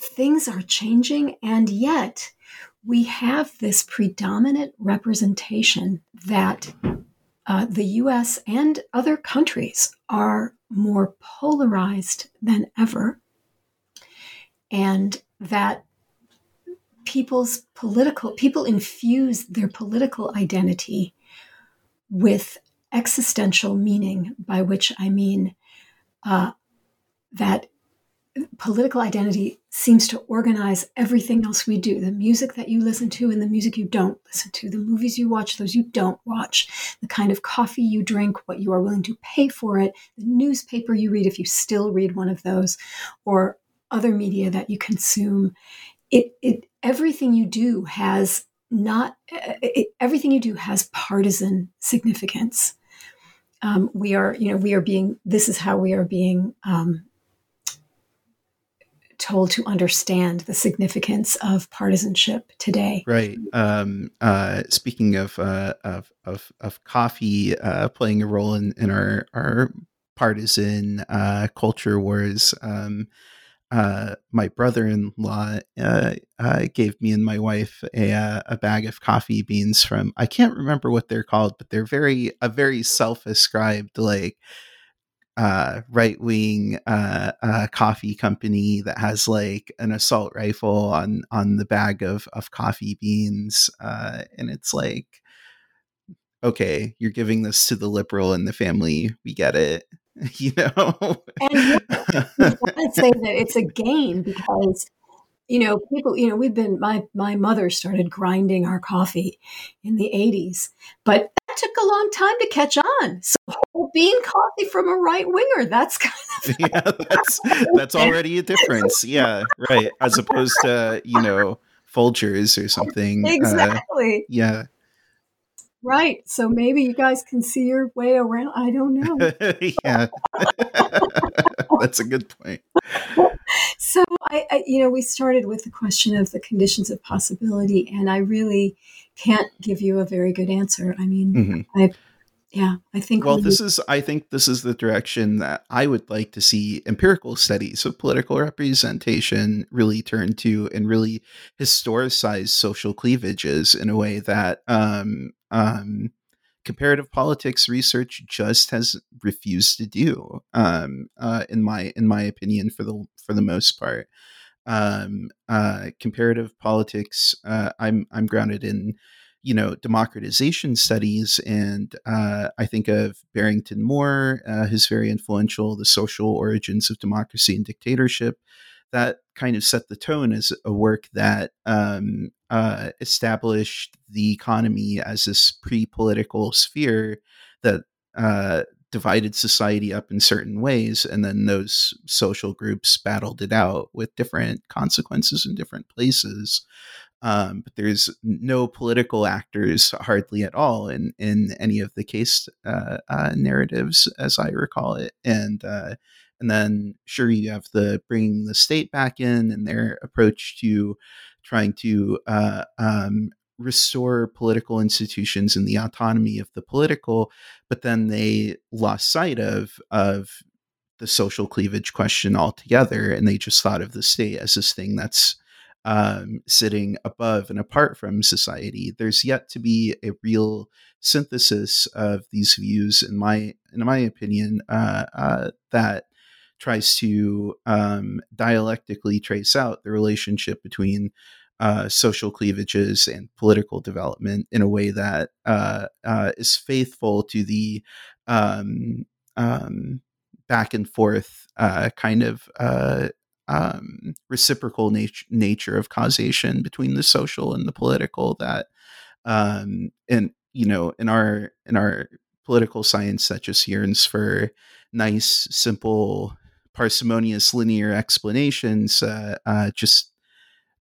things are changing, and yet we have this predominant representation that uh, the US and other countries are more polarized than ever, and that people's political people infuse their political identity with existential meaning, by which I mean uh, that political identity seems to organize everything else we do the music that you listen to and the music you don't listen to, the movies you watch, those you don't watch, the kind of coffee you drink, what you are willing to pay for it, the newspaper you read, if you still read one of those, or other media that you consume. It, it everything you do has not it, everything you do has partisan significance. Um, we are, you know, we are being. This is how we are being um, told to understand the significance of partisanship today. Right. Um, uh, speaking of, uh, of, of of coffee uh, playing a role in, in our our partisan uh, culture wars. Um, uh, my brother-in-law uh, gave me and my wife a a bag of coffee beans from I can't remember what they're called, but they're very a very self-ascribed like uh, right wing uh, uh, coffee company that has like an assault rifle on on the bag of of coffee beans, uh, and it's like, okay, you're giving this to the liberal in the family. We get it. you know. and I'd say that it's a gain because you know people you know we've been my my mother started grinding our coffee in the 80s but that took a long time to catch on so whole bean coffee from a right winger that's kind of yeah that's that's already a difference yeah right as opposed to you know folgers or something exactly uh, yeah Right. So maybe you guys can see your way around. I don't know. yeah. That's a good point. So I, I, you know, we started with the question of the conditions of possibility, and I really can't give you a very good answer. I mean, mm-hmm. I yeah i think well this is i think this is the direction that i would like to see empirical studies of political representation really turn to and really historicize social cleavages in a way that um, um, comparative politics research just has refused to do um, uh, in my in my opinion for the for the most part. Um, uh, comparative politics uh, i'm i'm grounded in you know democratization studies and uh, i think of barrington moore uh, who's very influential the social origins of democracy and dictatorship that kind of set the tone as a work that um, uh, established the economy as this pre-political sphere that uh, divided society up in certain ways and then those social groups battled it out with different consequences in different places um, but there's no political actors hardly at all in in any of the case uh, uh, narratives, as I recall it. And uh, and then sure you have the bringing the state back in and their approach to trying to uh, um, restore political institutions and the autonomy of the political, but then they lost sight of of the social cleavage question altogether, and they just thought of the state as this thing that's um, sitting above and apart from society. There's yet to be a real synthesis of these views, in my in my opinion, uh, uh, that tries to um, dialectically trace out the relationship between uh, social cleavages and political development in a way that uh, uh, is faithful to the um, um, back and forth uh, kind of uh, um, reciprocal nat- nature of causation between the social and the political that um, and you know in our in our political science that just yearns for nice simple parsimonious linear explanations uh, uh, just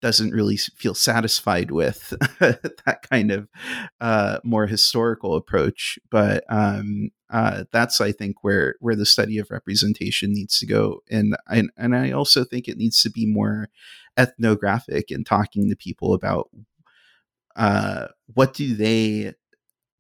doesn't really feel satisfied with that kind of uh, more historical approach. But um, uh, that's, I think, where where the study of representation needs to go, and I, and I also think it needs to be more ethnographic in talking to people about uh, what do they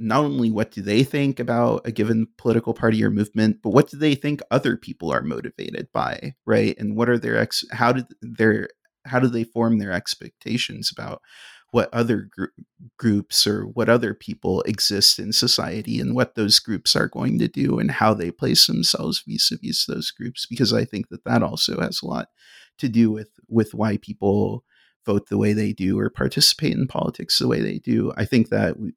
not only what do they think about a given political party or movement, but what do they think other people are motivated by, right? And what are their ex? How did their how do they form their expectations about what other gr- groups or what other people exist in society and what those groups are going to do and how they place themselves vis-a-vis those groups because i think that that also has a lot to do with with why people vote the way they do or participate in politics the way they do i think that we,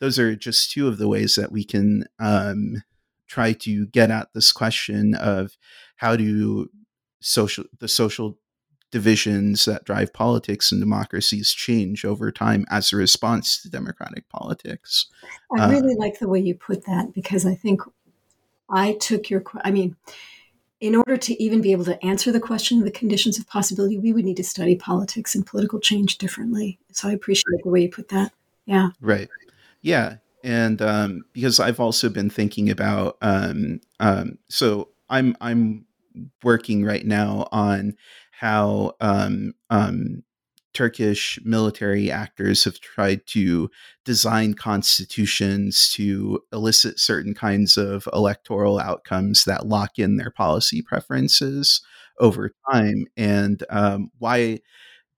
those are just two of the ways that we can um, try to get at this question of how do social the social divisions that drive politics and democracies change over time as a response to democratic politics. I uh, really uh, like the way you put that because I think I took your, I mean, in order to even be able to answer the question of the conditions of possibility, we would need to study politics and political change differently. So I appreciate the way you put that. Yeah. Right. Yeah. And um, because I've also been thinking about, um, um, so I'm I'm working right now on how um, um, Turkish military actors have tried to design constitutions to elicit certain kinds of electoral outcomes that lock in their policy preferences over time, and um, why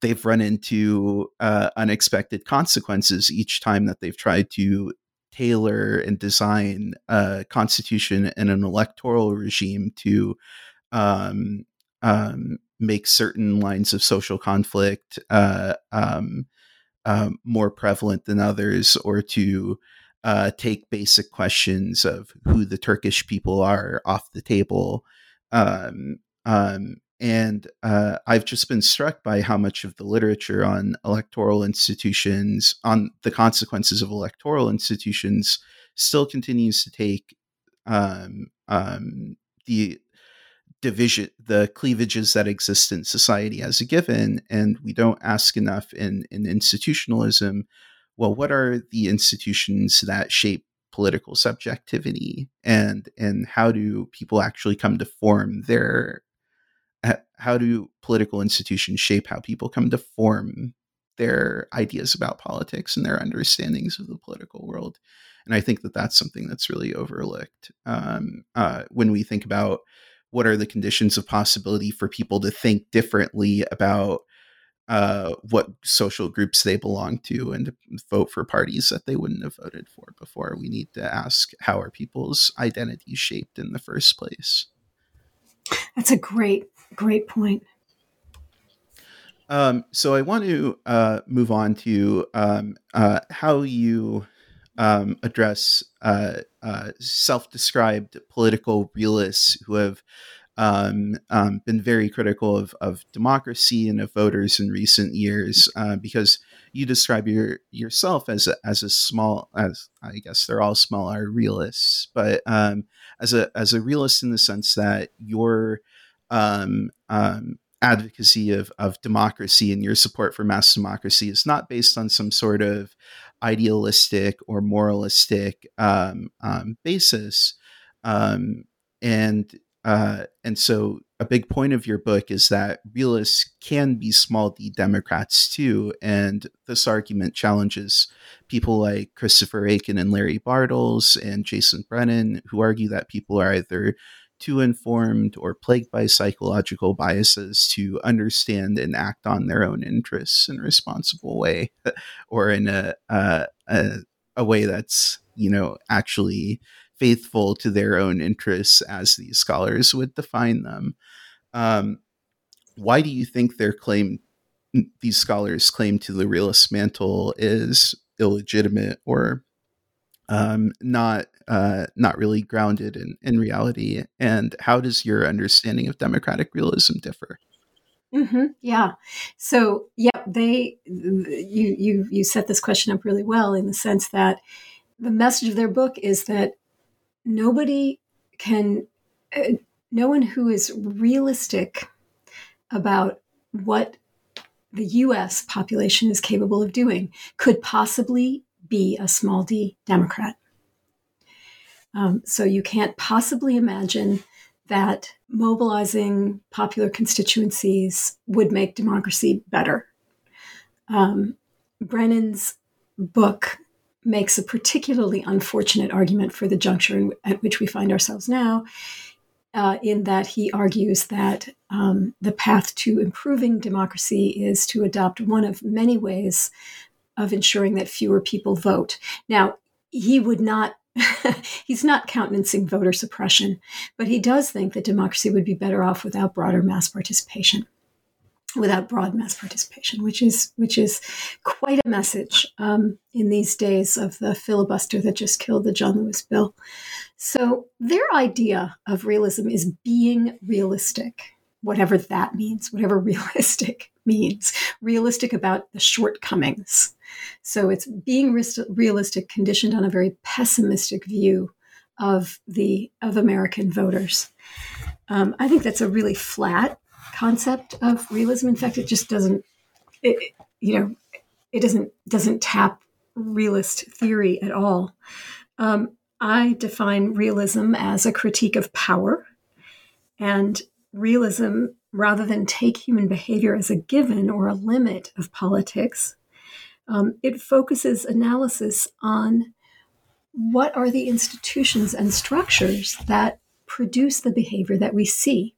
they've run into uh, unexpected consequences each time that they've tried to tailor and design a constitution and an electoral regime to um, um, make certain lines of social conflict uh, um, um, more prevalent than others, or to uh, take basic questions of who the Turkish people are off the table. Um, um, and uh, I've just been struck by how much of the literature on electoral institutions, on the consequences of electoral institutions, still continues to take um, um, the division the cleavages that exist in society as a given and we don't ask enough in in institutionalism well what are the institutions that shape political subjectivity? And and how do people actually come to form their how do political institutions shape how people come to form their ideas about politics and their understandings of the political world and i think that that's something that's really overlooked um, uh, when we think about what are the conditions of possibility for people to think differently about uh, what social groups they belong to and vote for parties that they wouldn't have voted for before. We need to ask how are people's identities shaped in the first place. That's a great, great point. Um, so I want to uh, move on to um, uh, how you um, address uh, uh, self-described political realists who have um, um, been very critical of, of democracy and of voters in recent years uh, because you describe your yourself as a, as a small as I guess they're all small are realists, but um, as a as a realist in the sense that your um, um, advocacy of, of democracy and your support for mass democracy is not based on some sort of idealistic or moralistic um, um, basis. Um, and uh, and so a big point of your book is that realists can be small d Democrats too. And this argument challenges people like Christopher Achen and Larry Bartels and Jason Brennan, who argue that people are either too informed or plagued by psychological biases to understand and act on their own interests in a responsible way or in a, a, a way that's you know actually faithful to their own interests as these scholars would define them. Um, why do you think their claim these scholars claim to the realist mantle is illegitimate or um, not uh, not really grounded in, in reality. And how does your understanding of democratic realism differ? Mm-hmm. Yeah. So yeah, they you you you set this question up really well in the sense that the message of their book is that nobody can, uh, no one who is realistic about what the U.S. population is capable of doing could possibly be a small d Democrat. Um, so you can't possibly imagine that mobilizing popular constituencies would make democracy better. Um, Brennan's book makes a particularly unfortunate argument for the juncture in, at which we find ourselves now, uh, in that he argues that um, the path to improving democracy is to adopt one of many ways of ensuring that fewer people vote. Now, he would not. he's not countenancing voter suppression, but he does think that democracy would be better off without broader mass participation without broad mass participation, which is which is quite a message um, in these days of the filibuster that just killed the John Lewis bill. So their idea of realism is being realistic, whatever that means, whatever realistic means, realistic about the shortcomings. So it's being realistic, conditioned on a very pessimistic view of the of American voters. Um, I think that's a really flat concept of realism. In fact, it just doesn't, it, you know, it doesn't doesn't tap realist theory at all. Um, I define realism as a critique of power, and realism, rather than take human behavior as a given or a limit of politics, um, it focuses analysis on what are the institutions and structures that produce the behavior that we see.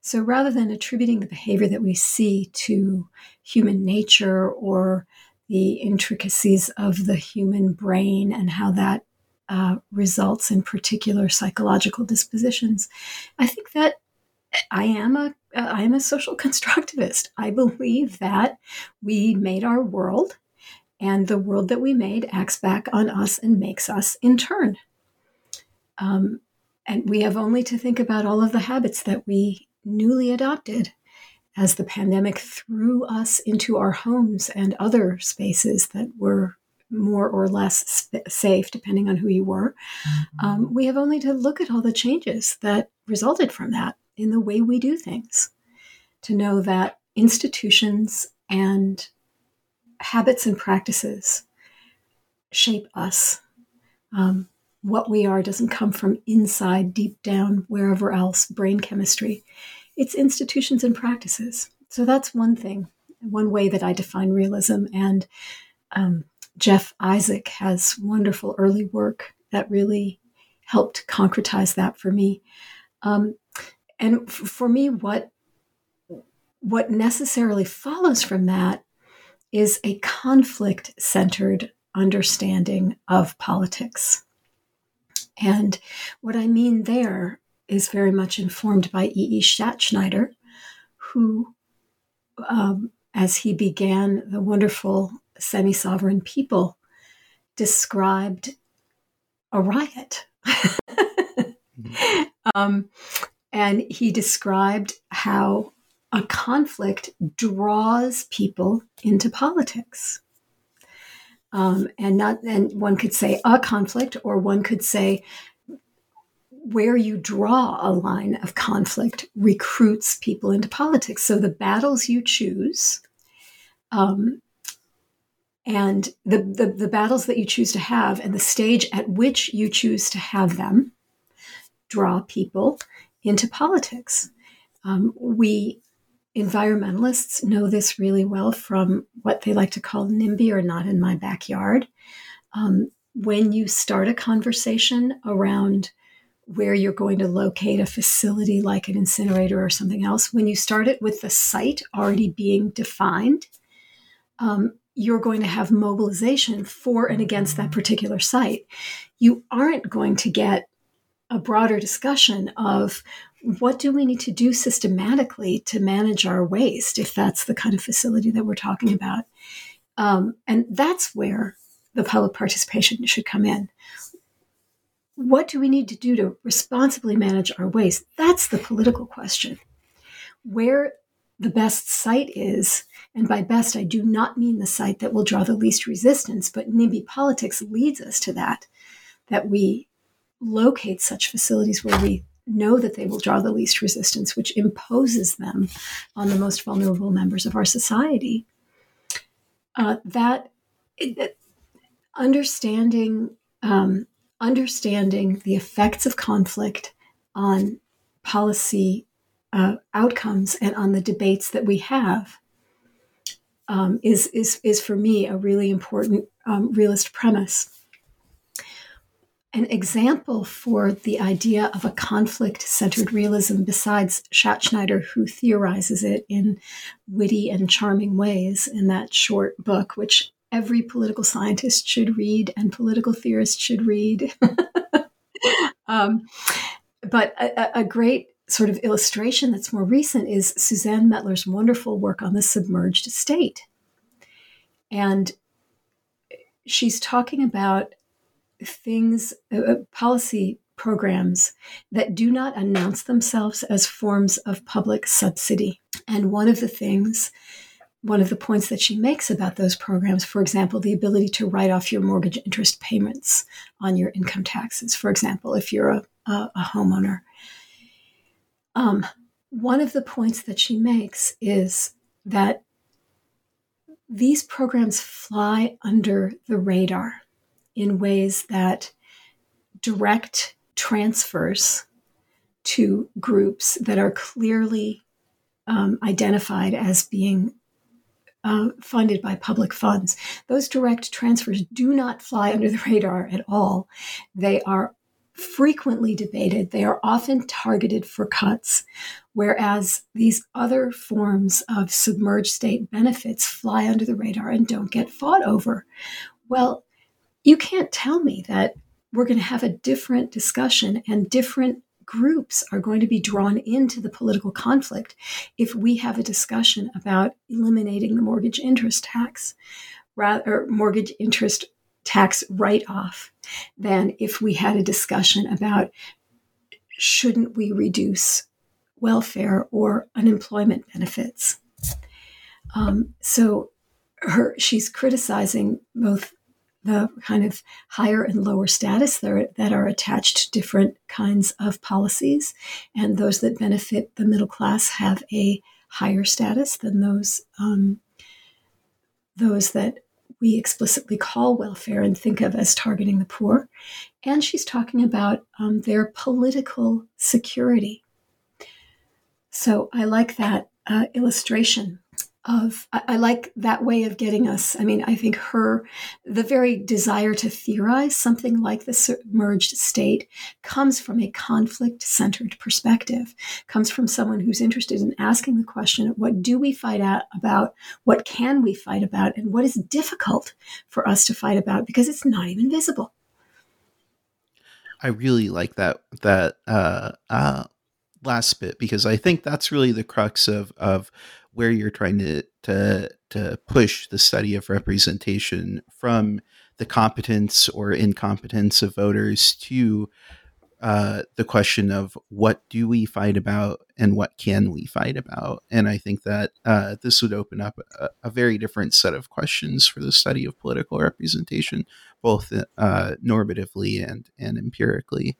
So rather than attributing the behavior that we see to human nature or the intricacies of the human brain and how that uh, results in particular psychological dispositions, I think that I am a I am a social constructivist. I believe that we made our world, and the world that we made acts back on us and makes us in turn. Um, and we have only to think about all of the habits that we newly adopted as the pandemic threw us into our homes and other spaces that were more or less sp- safe, depending on who you were. Mm-hmm. Um, we have only to look at all the changes that resulted from that in the way we do things to know that institutions and habits and practices shape us. Um, what we are doesn't come from inside, deep down, wherever else, brain chemistry. It's institutions and practices. So that's one thing, one way that I define realism. And um, Jeff Isaac has wonderful early work that really helped concretize that for me. Um, and f- for me, what what necessarily follows from that is a conflict centered understanding of politics. And what I mean there is very much informed by E. E. Schattschneider, who, um, as he began the wonderful semi sovereign people, described a riot. mm-hmm. um, and he described how a conflict draws people into politics. Um, and not and one could say a conflict or one could say where you draw a line of conflict recruits people into politics. So the battles you choose um, and the, the, the battles that you choose to have and the stage at which you choose to have them draw people into politics. Um, we environmentalists know this really well from what they like to call NIMBY or not in my backyard. Um, when you start a conversation around where you're going to locate a facility like an incinerator or something else, when you start it with the site already being defined, um, you're going to have mobilization for and against that particular site. You aren't going to get a broader discussion of what do we need to do systematically to manage our waste if that's the kind of facility that we're talking about? Um, and that's where the public participation should come in. What do we need to do to responsibly manage our waste? That's the political question. Where the best site is and by best i do not mean the site that will draw the least resistance but nimby politics leads us to that that we locate such facilities where we know that they will draw the least resistance, which imposes them on the most vulnerable members of our society. Uh, that it, understanding um, understanding the effects of conflict on policy uh, outcomes and on the debates that we have um, is is is for me a really important um, realist premise. An example for the idea of a conflict centered realism, besides Schattschneider, who theorizes it in witty and charming ways in that short book, which every political scientist should read and political theorist should read. um, but a, a, great sort of illustration that's more recent is Suzanne Mettler's wonderful work on the submerged state. And she's talking about things, uh, uh, policy programs that do not announce themselves as forms of public subsidy. And one of the things, one of the points that she makes about those programs, for example, the ability to write off your mortgage interest payments on your income taxes, for example, if you're a, a, a homeowner. Um, one of the points that she makes is that these programs fly under the radar in ways that direct transfers to groups that are clearly um, identified as being uh, funded by public funds. Those direct transfers do not fly under the radar at all. They are frequently debated. They are often targeted for cuts, whereas these other forms of submerged state benefits fly under the radar and don't get fought over. Well, you can't tell me that we're going to have a different discussion and different groups are going to be drawn into the political conflict if we have a discussion about eliminating the mortgage interest tax rather mortgage interest tax write off than if we had a discussion about shouldn't we reduce welfare or unemployment benefits. Um, so her she's criticizing both the kind of higher and lower status that are, that are attached to different kinds of policies. And those that benefit the middle class have a higher status than those um, those that we explicitly call welfare and think of as targeting the poor. And she's talking about um, their political security. So I like that uh, illustration of I, I, like that way of getting us. I mean i think her the very desire to theorize something like the submerged state comes from a conflict centered perspective comes from someone who's interested in asking the question what do we fight out about what can we fight about and what is difficult for us to fight about because it's not even visible. I really like that that uh uh last bit because i think that's really the crux of of where you're trying to to to push the study of representation from the competence or incompetence of voters to uh, the question of what do we fight about and what can we fight about. And i think that uh, this would open up a, a, very different set of questions for the study of political representation both uh, normatively and and empirically.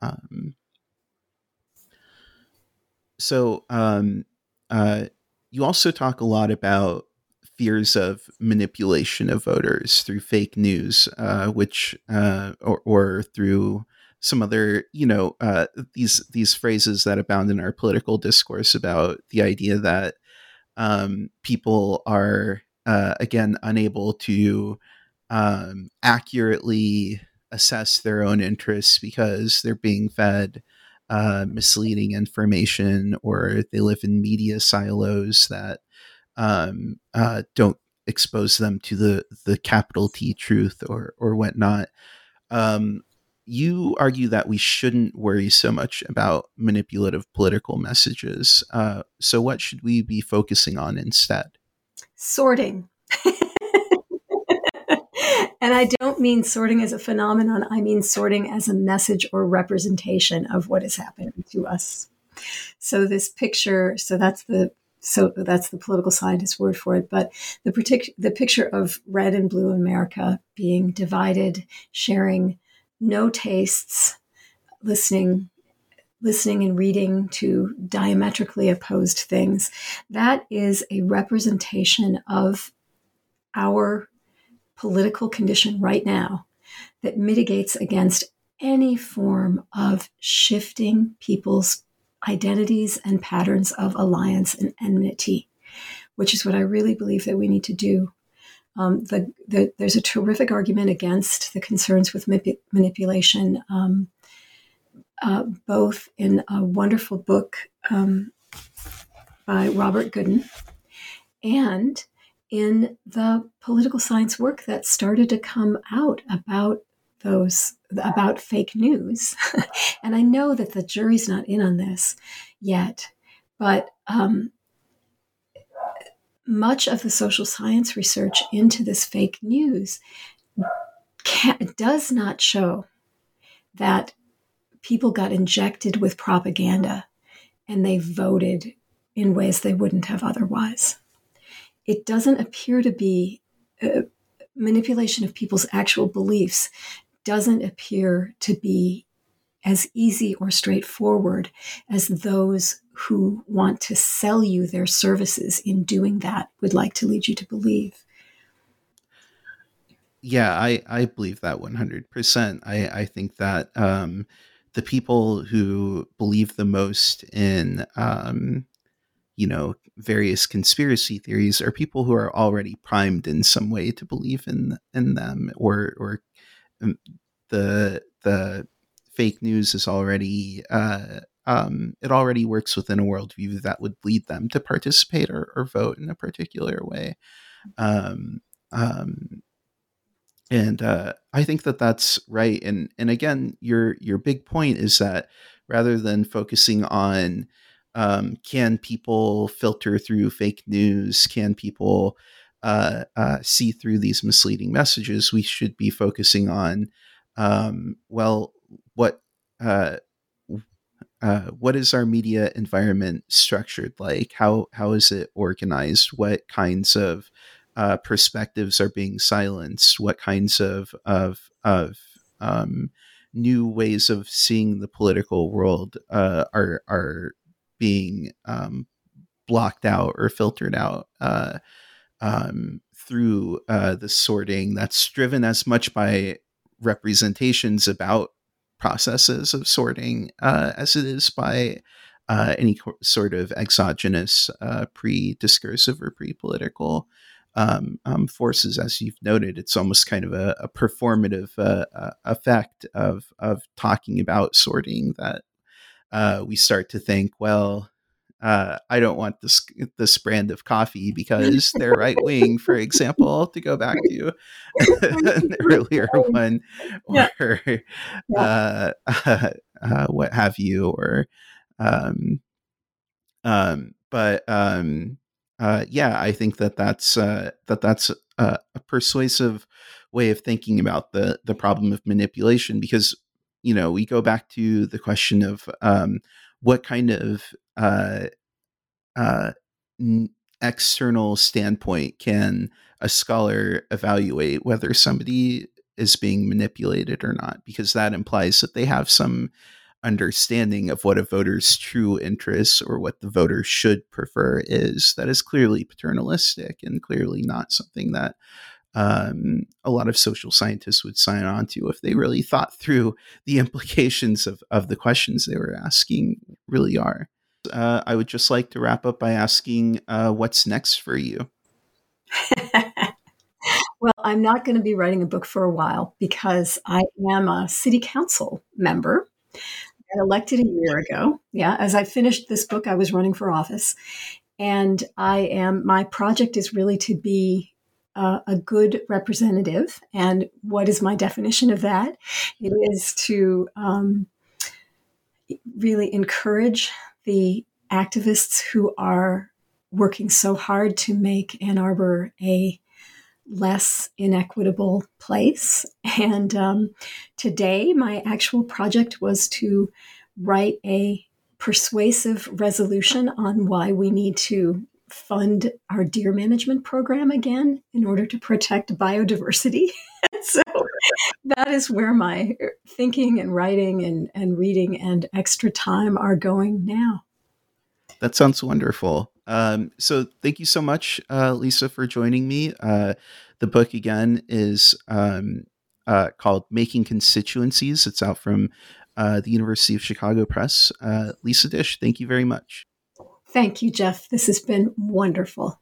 Um, so um, uh, you also talk a lot about fears of manipulation of voters through fake news, uh, which uh, or, or through some other, you know, uh, these these phrases that abound in our political discourse about the idea that um, people are uh, again unable to um, accurately assess their own interests because they're being fed uh, misleading information or they live in media silos that um, uh, don't expose them to the the capital T truth or or whatnot. Um, you argue that we shouldn't worry so much about manipulative political messages. Uh, so, what should we be focusing on instead? Sorting. And I don't mean sorting as a phenomenon, I mean sorting as a message or representation of what is happening to us. So this picture, so that's the so that's the political scientist word for it, but the partic- the picture of red and blue America being divided, sharing no tastes, listening listening and reading to diametrically opposed things, that is a representation of our political condition right now that mitigates against any form of shifting people's identities and patterns of alliance and enmity. which is what I really believe that we need to do. Um, the, the, there's a terrific argument against the concerns with manip- manipulation, um, uh, both in a wonderful book um, by Robert Goodin and in the political science work that started to come out about those about fake news. and I know that the jury's not in on this yet, but um, much of the social science research into this fake news can, does not show that people got injected with propaganda and they voted in ways they wouldn't have otherwise. It doesn't appear to be uh, manipulation of people's actual beliefs doesn't appear to be as easy or straightforward as those who want to sell you their services in doing that would like to lead you to believe. Yeah, I, I believe that 100%. I, I think that um, the people who believe the most in, um, you know, various conspiracy theories are people who are already primed in some way to believe in in them or or um, the the fake news is already uh, um, it already works within a worldview that would lead them to participate or, or vote in a particular way. Um, um, and uh, I think that that's right. And and again, your your big point is that rather than focusing on um, can people filter through fake news, can people uh, uh, see through these misleading messages, we should be focusing on um, well, what uh, uh, what is our media environment structured like? How how is it organized? What kinds of uh, perspectives are being silenced? What kinds of of of um, new ways of seeing the political world uh, are are being um, blocked out or filtered out uh, um, through uh, the sorting that's driven as much by representations about processes of sorting uh, as it is by uh, any co- sort of exogenous uh, pre-discursive or pre-political um, um, forces, as you've noted. It's almost kind of a, a performative uh, effect of of talking about sorting that uh, we start to think, well, uh, I don't want this this brand of coffee because they're right wing, for example, to go back to an earlier one, or yeah. uh, uh, what have you, or um, um, but um, uh, yeah, I think that that's uh, that that's a, a persuasive way of thinking about the the problem of manipulation because you know we go back to the question of um, what kind of uh, uh, n- external standpoint can a scholar evaluate whether somebody is being manipulated or not? Because that implies that they have some understanding of what a voter's true interests or what the voter should prefer is. That is clearly paternalistic and clearly not something that um, a lot of social scientists would sign on to if they really thought through the implications of, of the questions they were asking really are. Uh, I would just like to wrap up by asking uh, what's next for you? well, I'm not going to be writing a book for a while because I am a city council member. I elected a year ago. Yeah, as I finished this book, I was running for office. And I am, my project is really to be uh, a good representative. And what is my definition of that? It is to um, really encourage the activists who are working so hard to make Ann Arbor a less inequitable place. And um, today, my actual project was to write a persuasive resolution on why we need to fund our deer management program again in order to protect biodiversity. so that is where my thinking and writing and, and reading and extra time are going now. That sounds wonderful. Um, so thank you so much, uh, Lisa, for joining me. Uh, the book again is um, uh, called Making Constituencies. It's out from uh, the University of Chicago Press. Uh, Lisa Disch, thank you very much. Thank you, Jeff. This has been wonderful.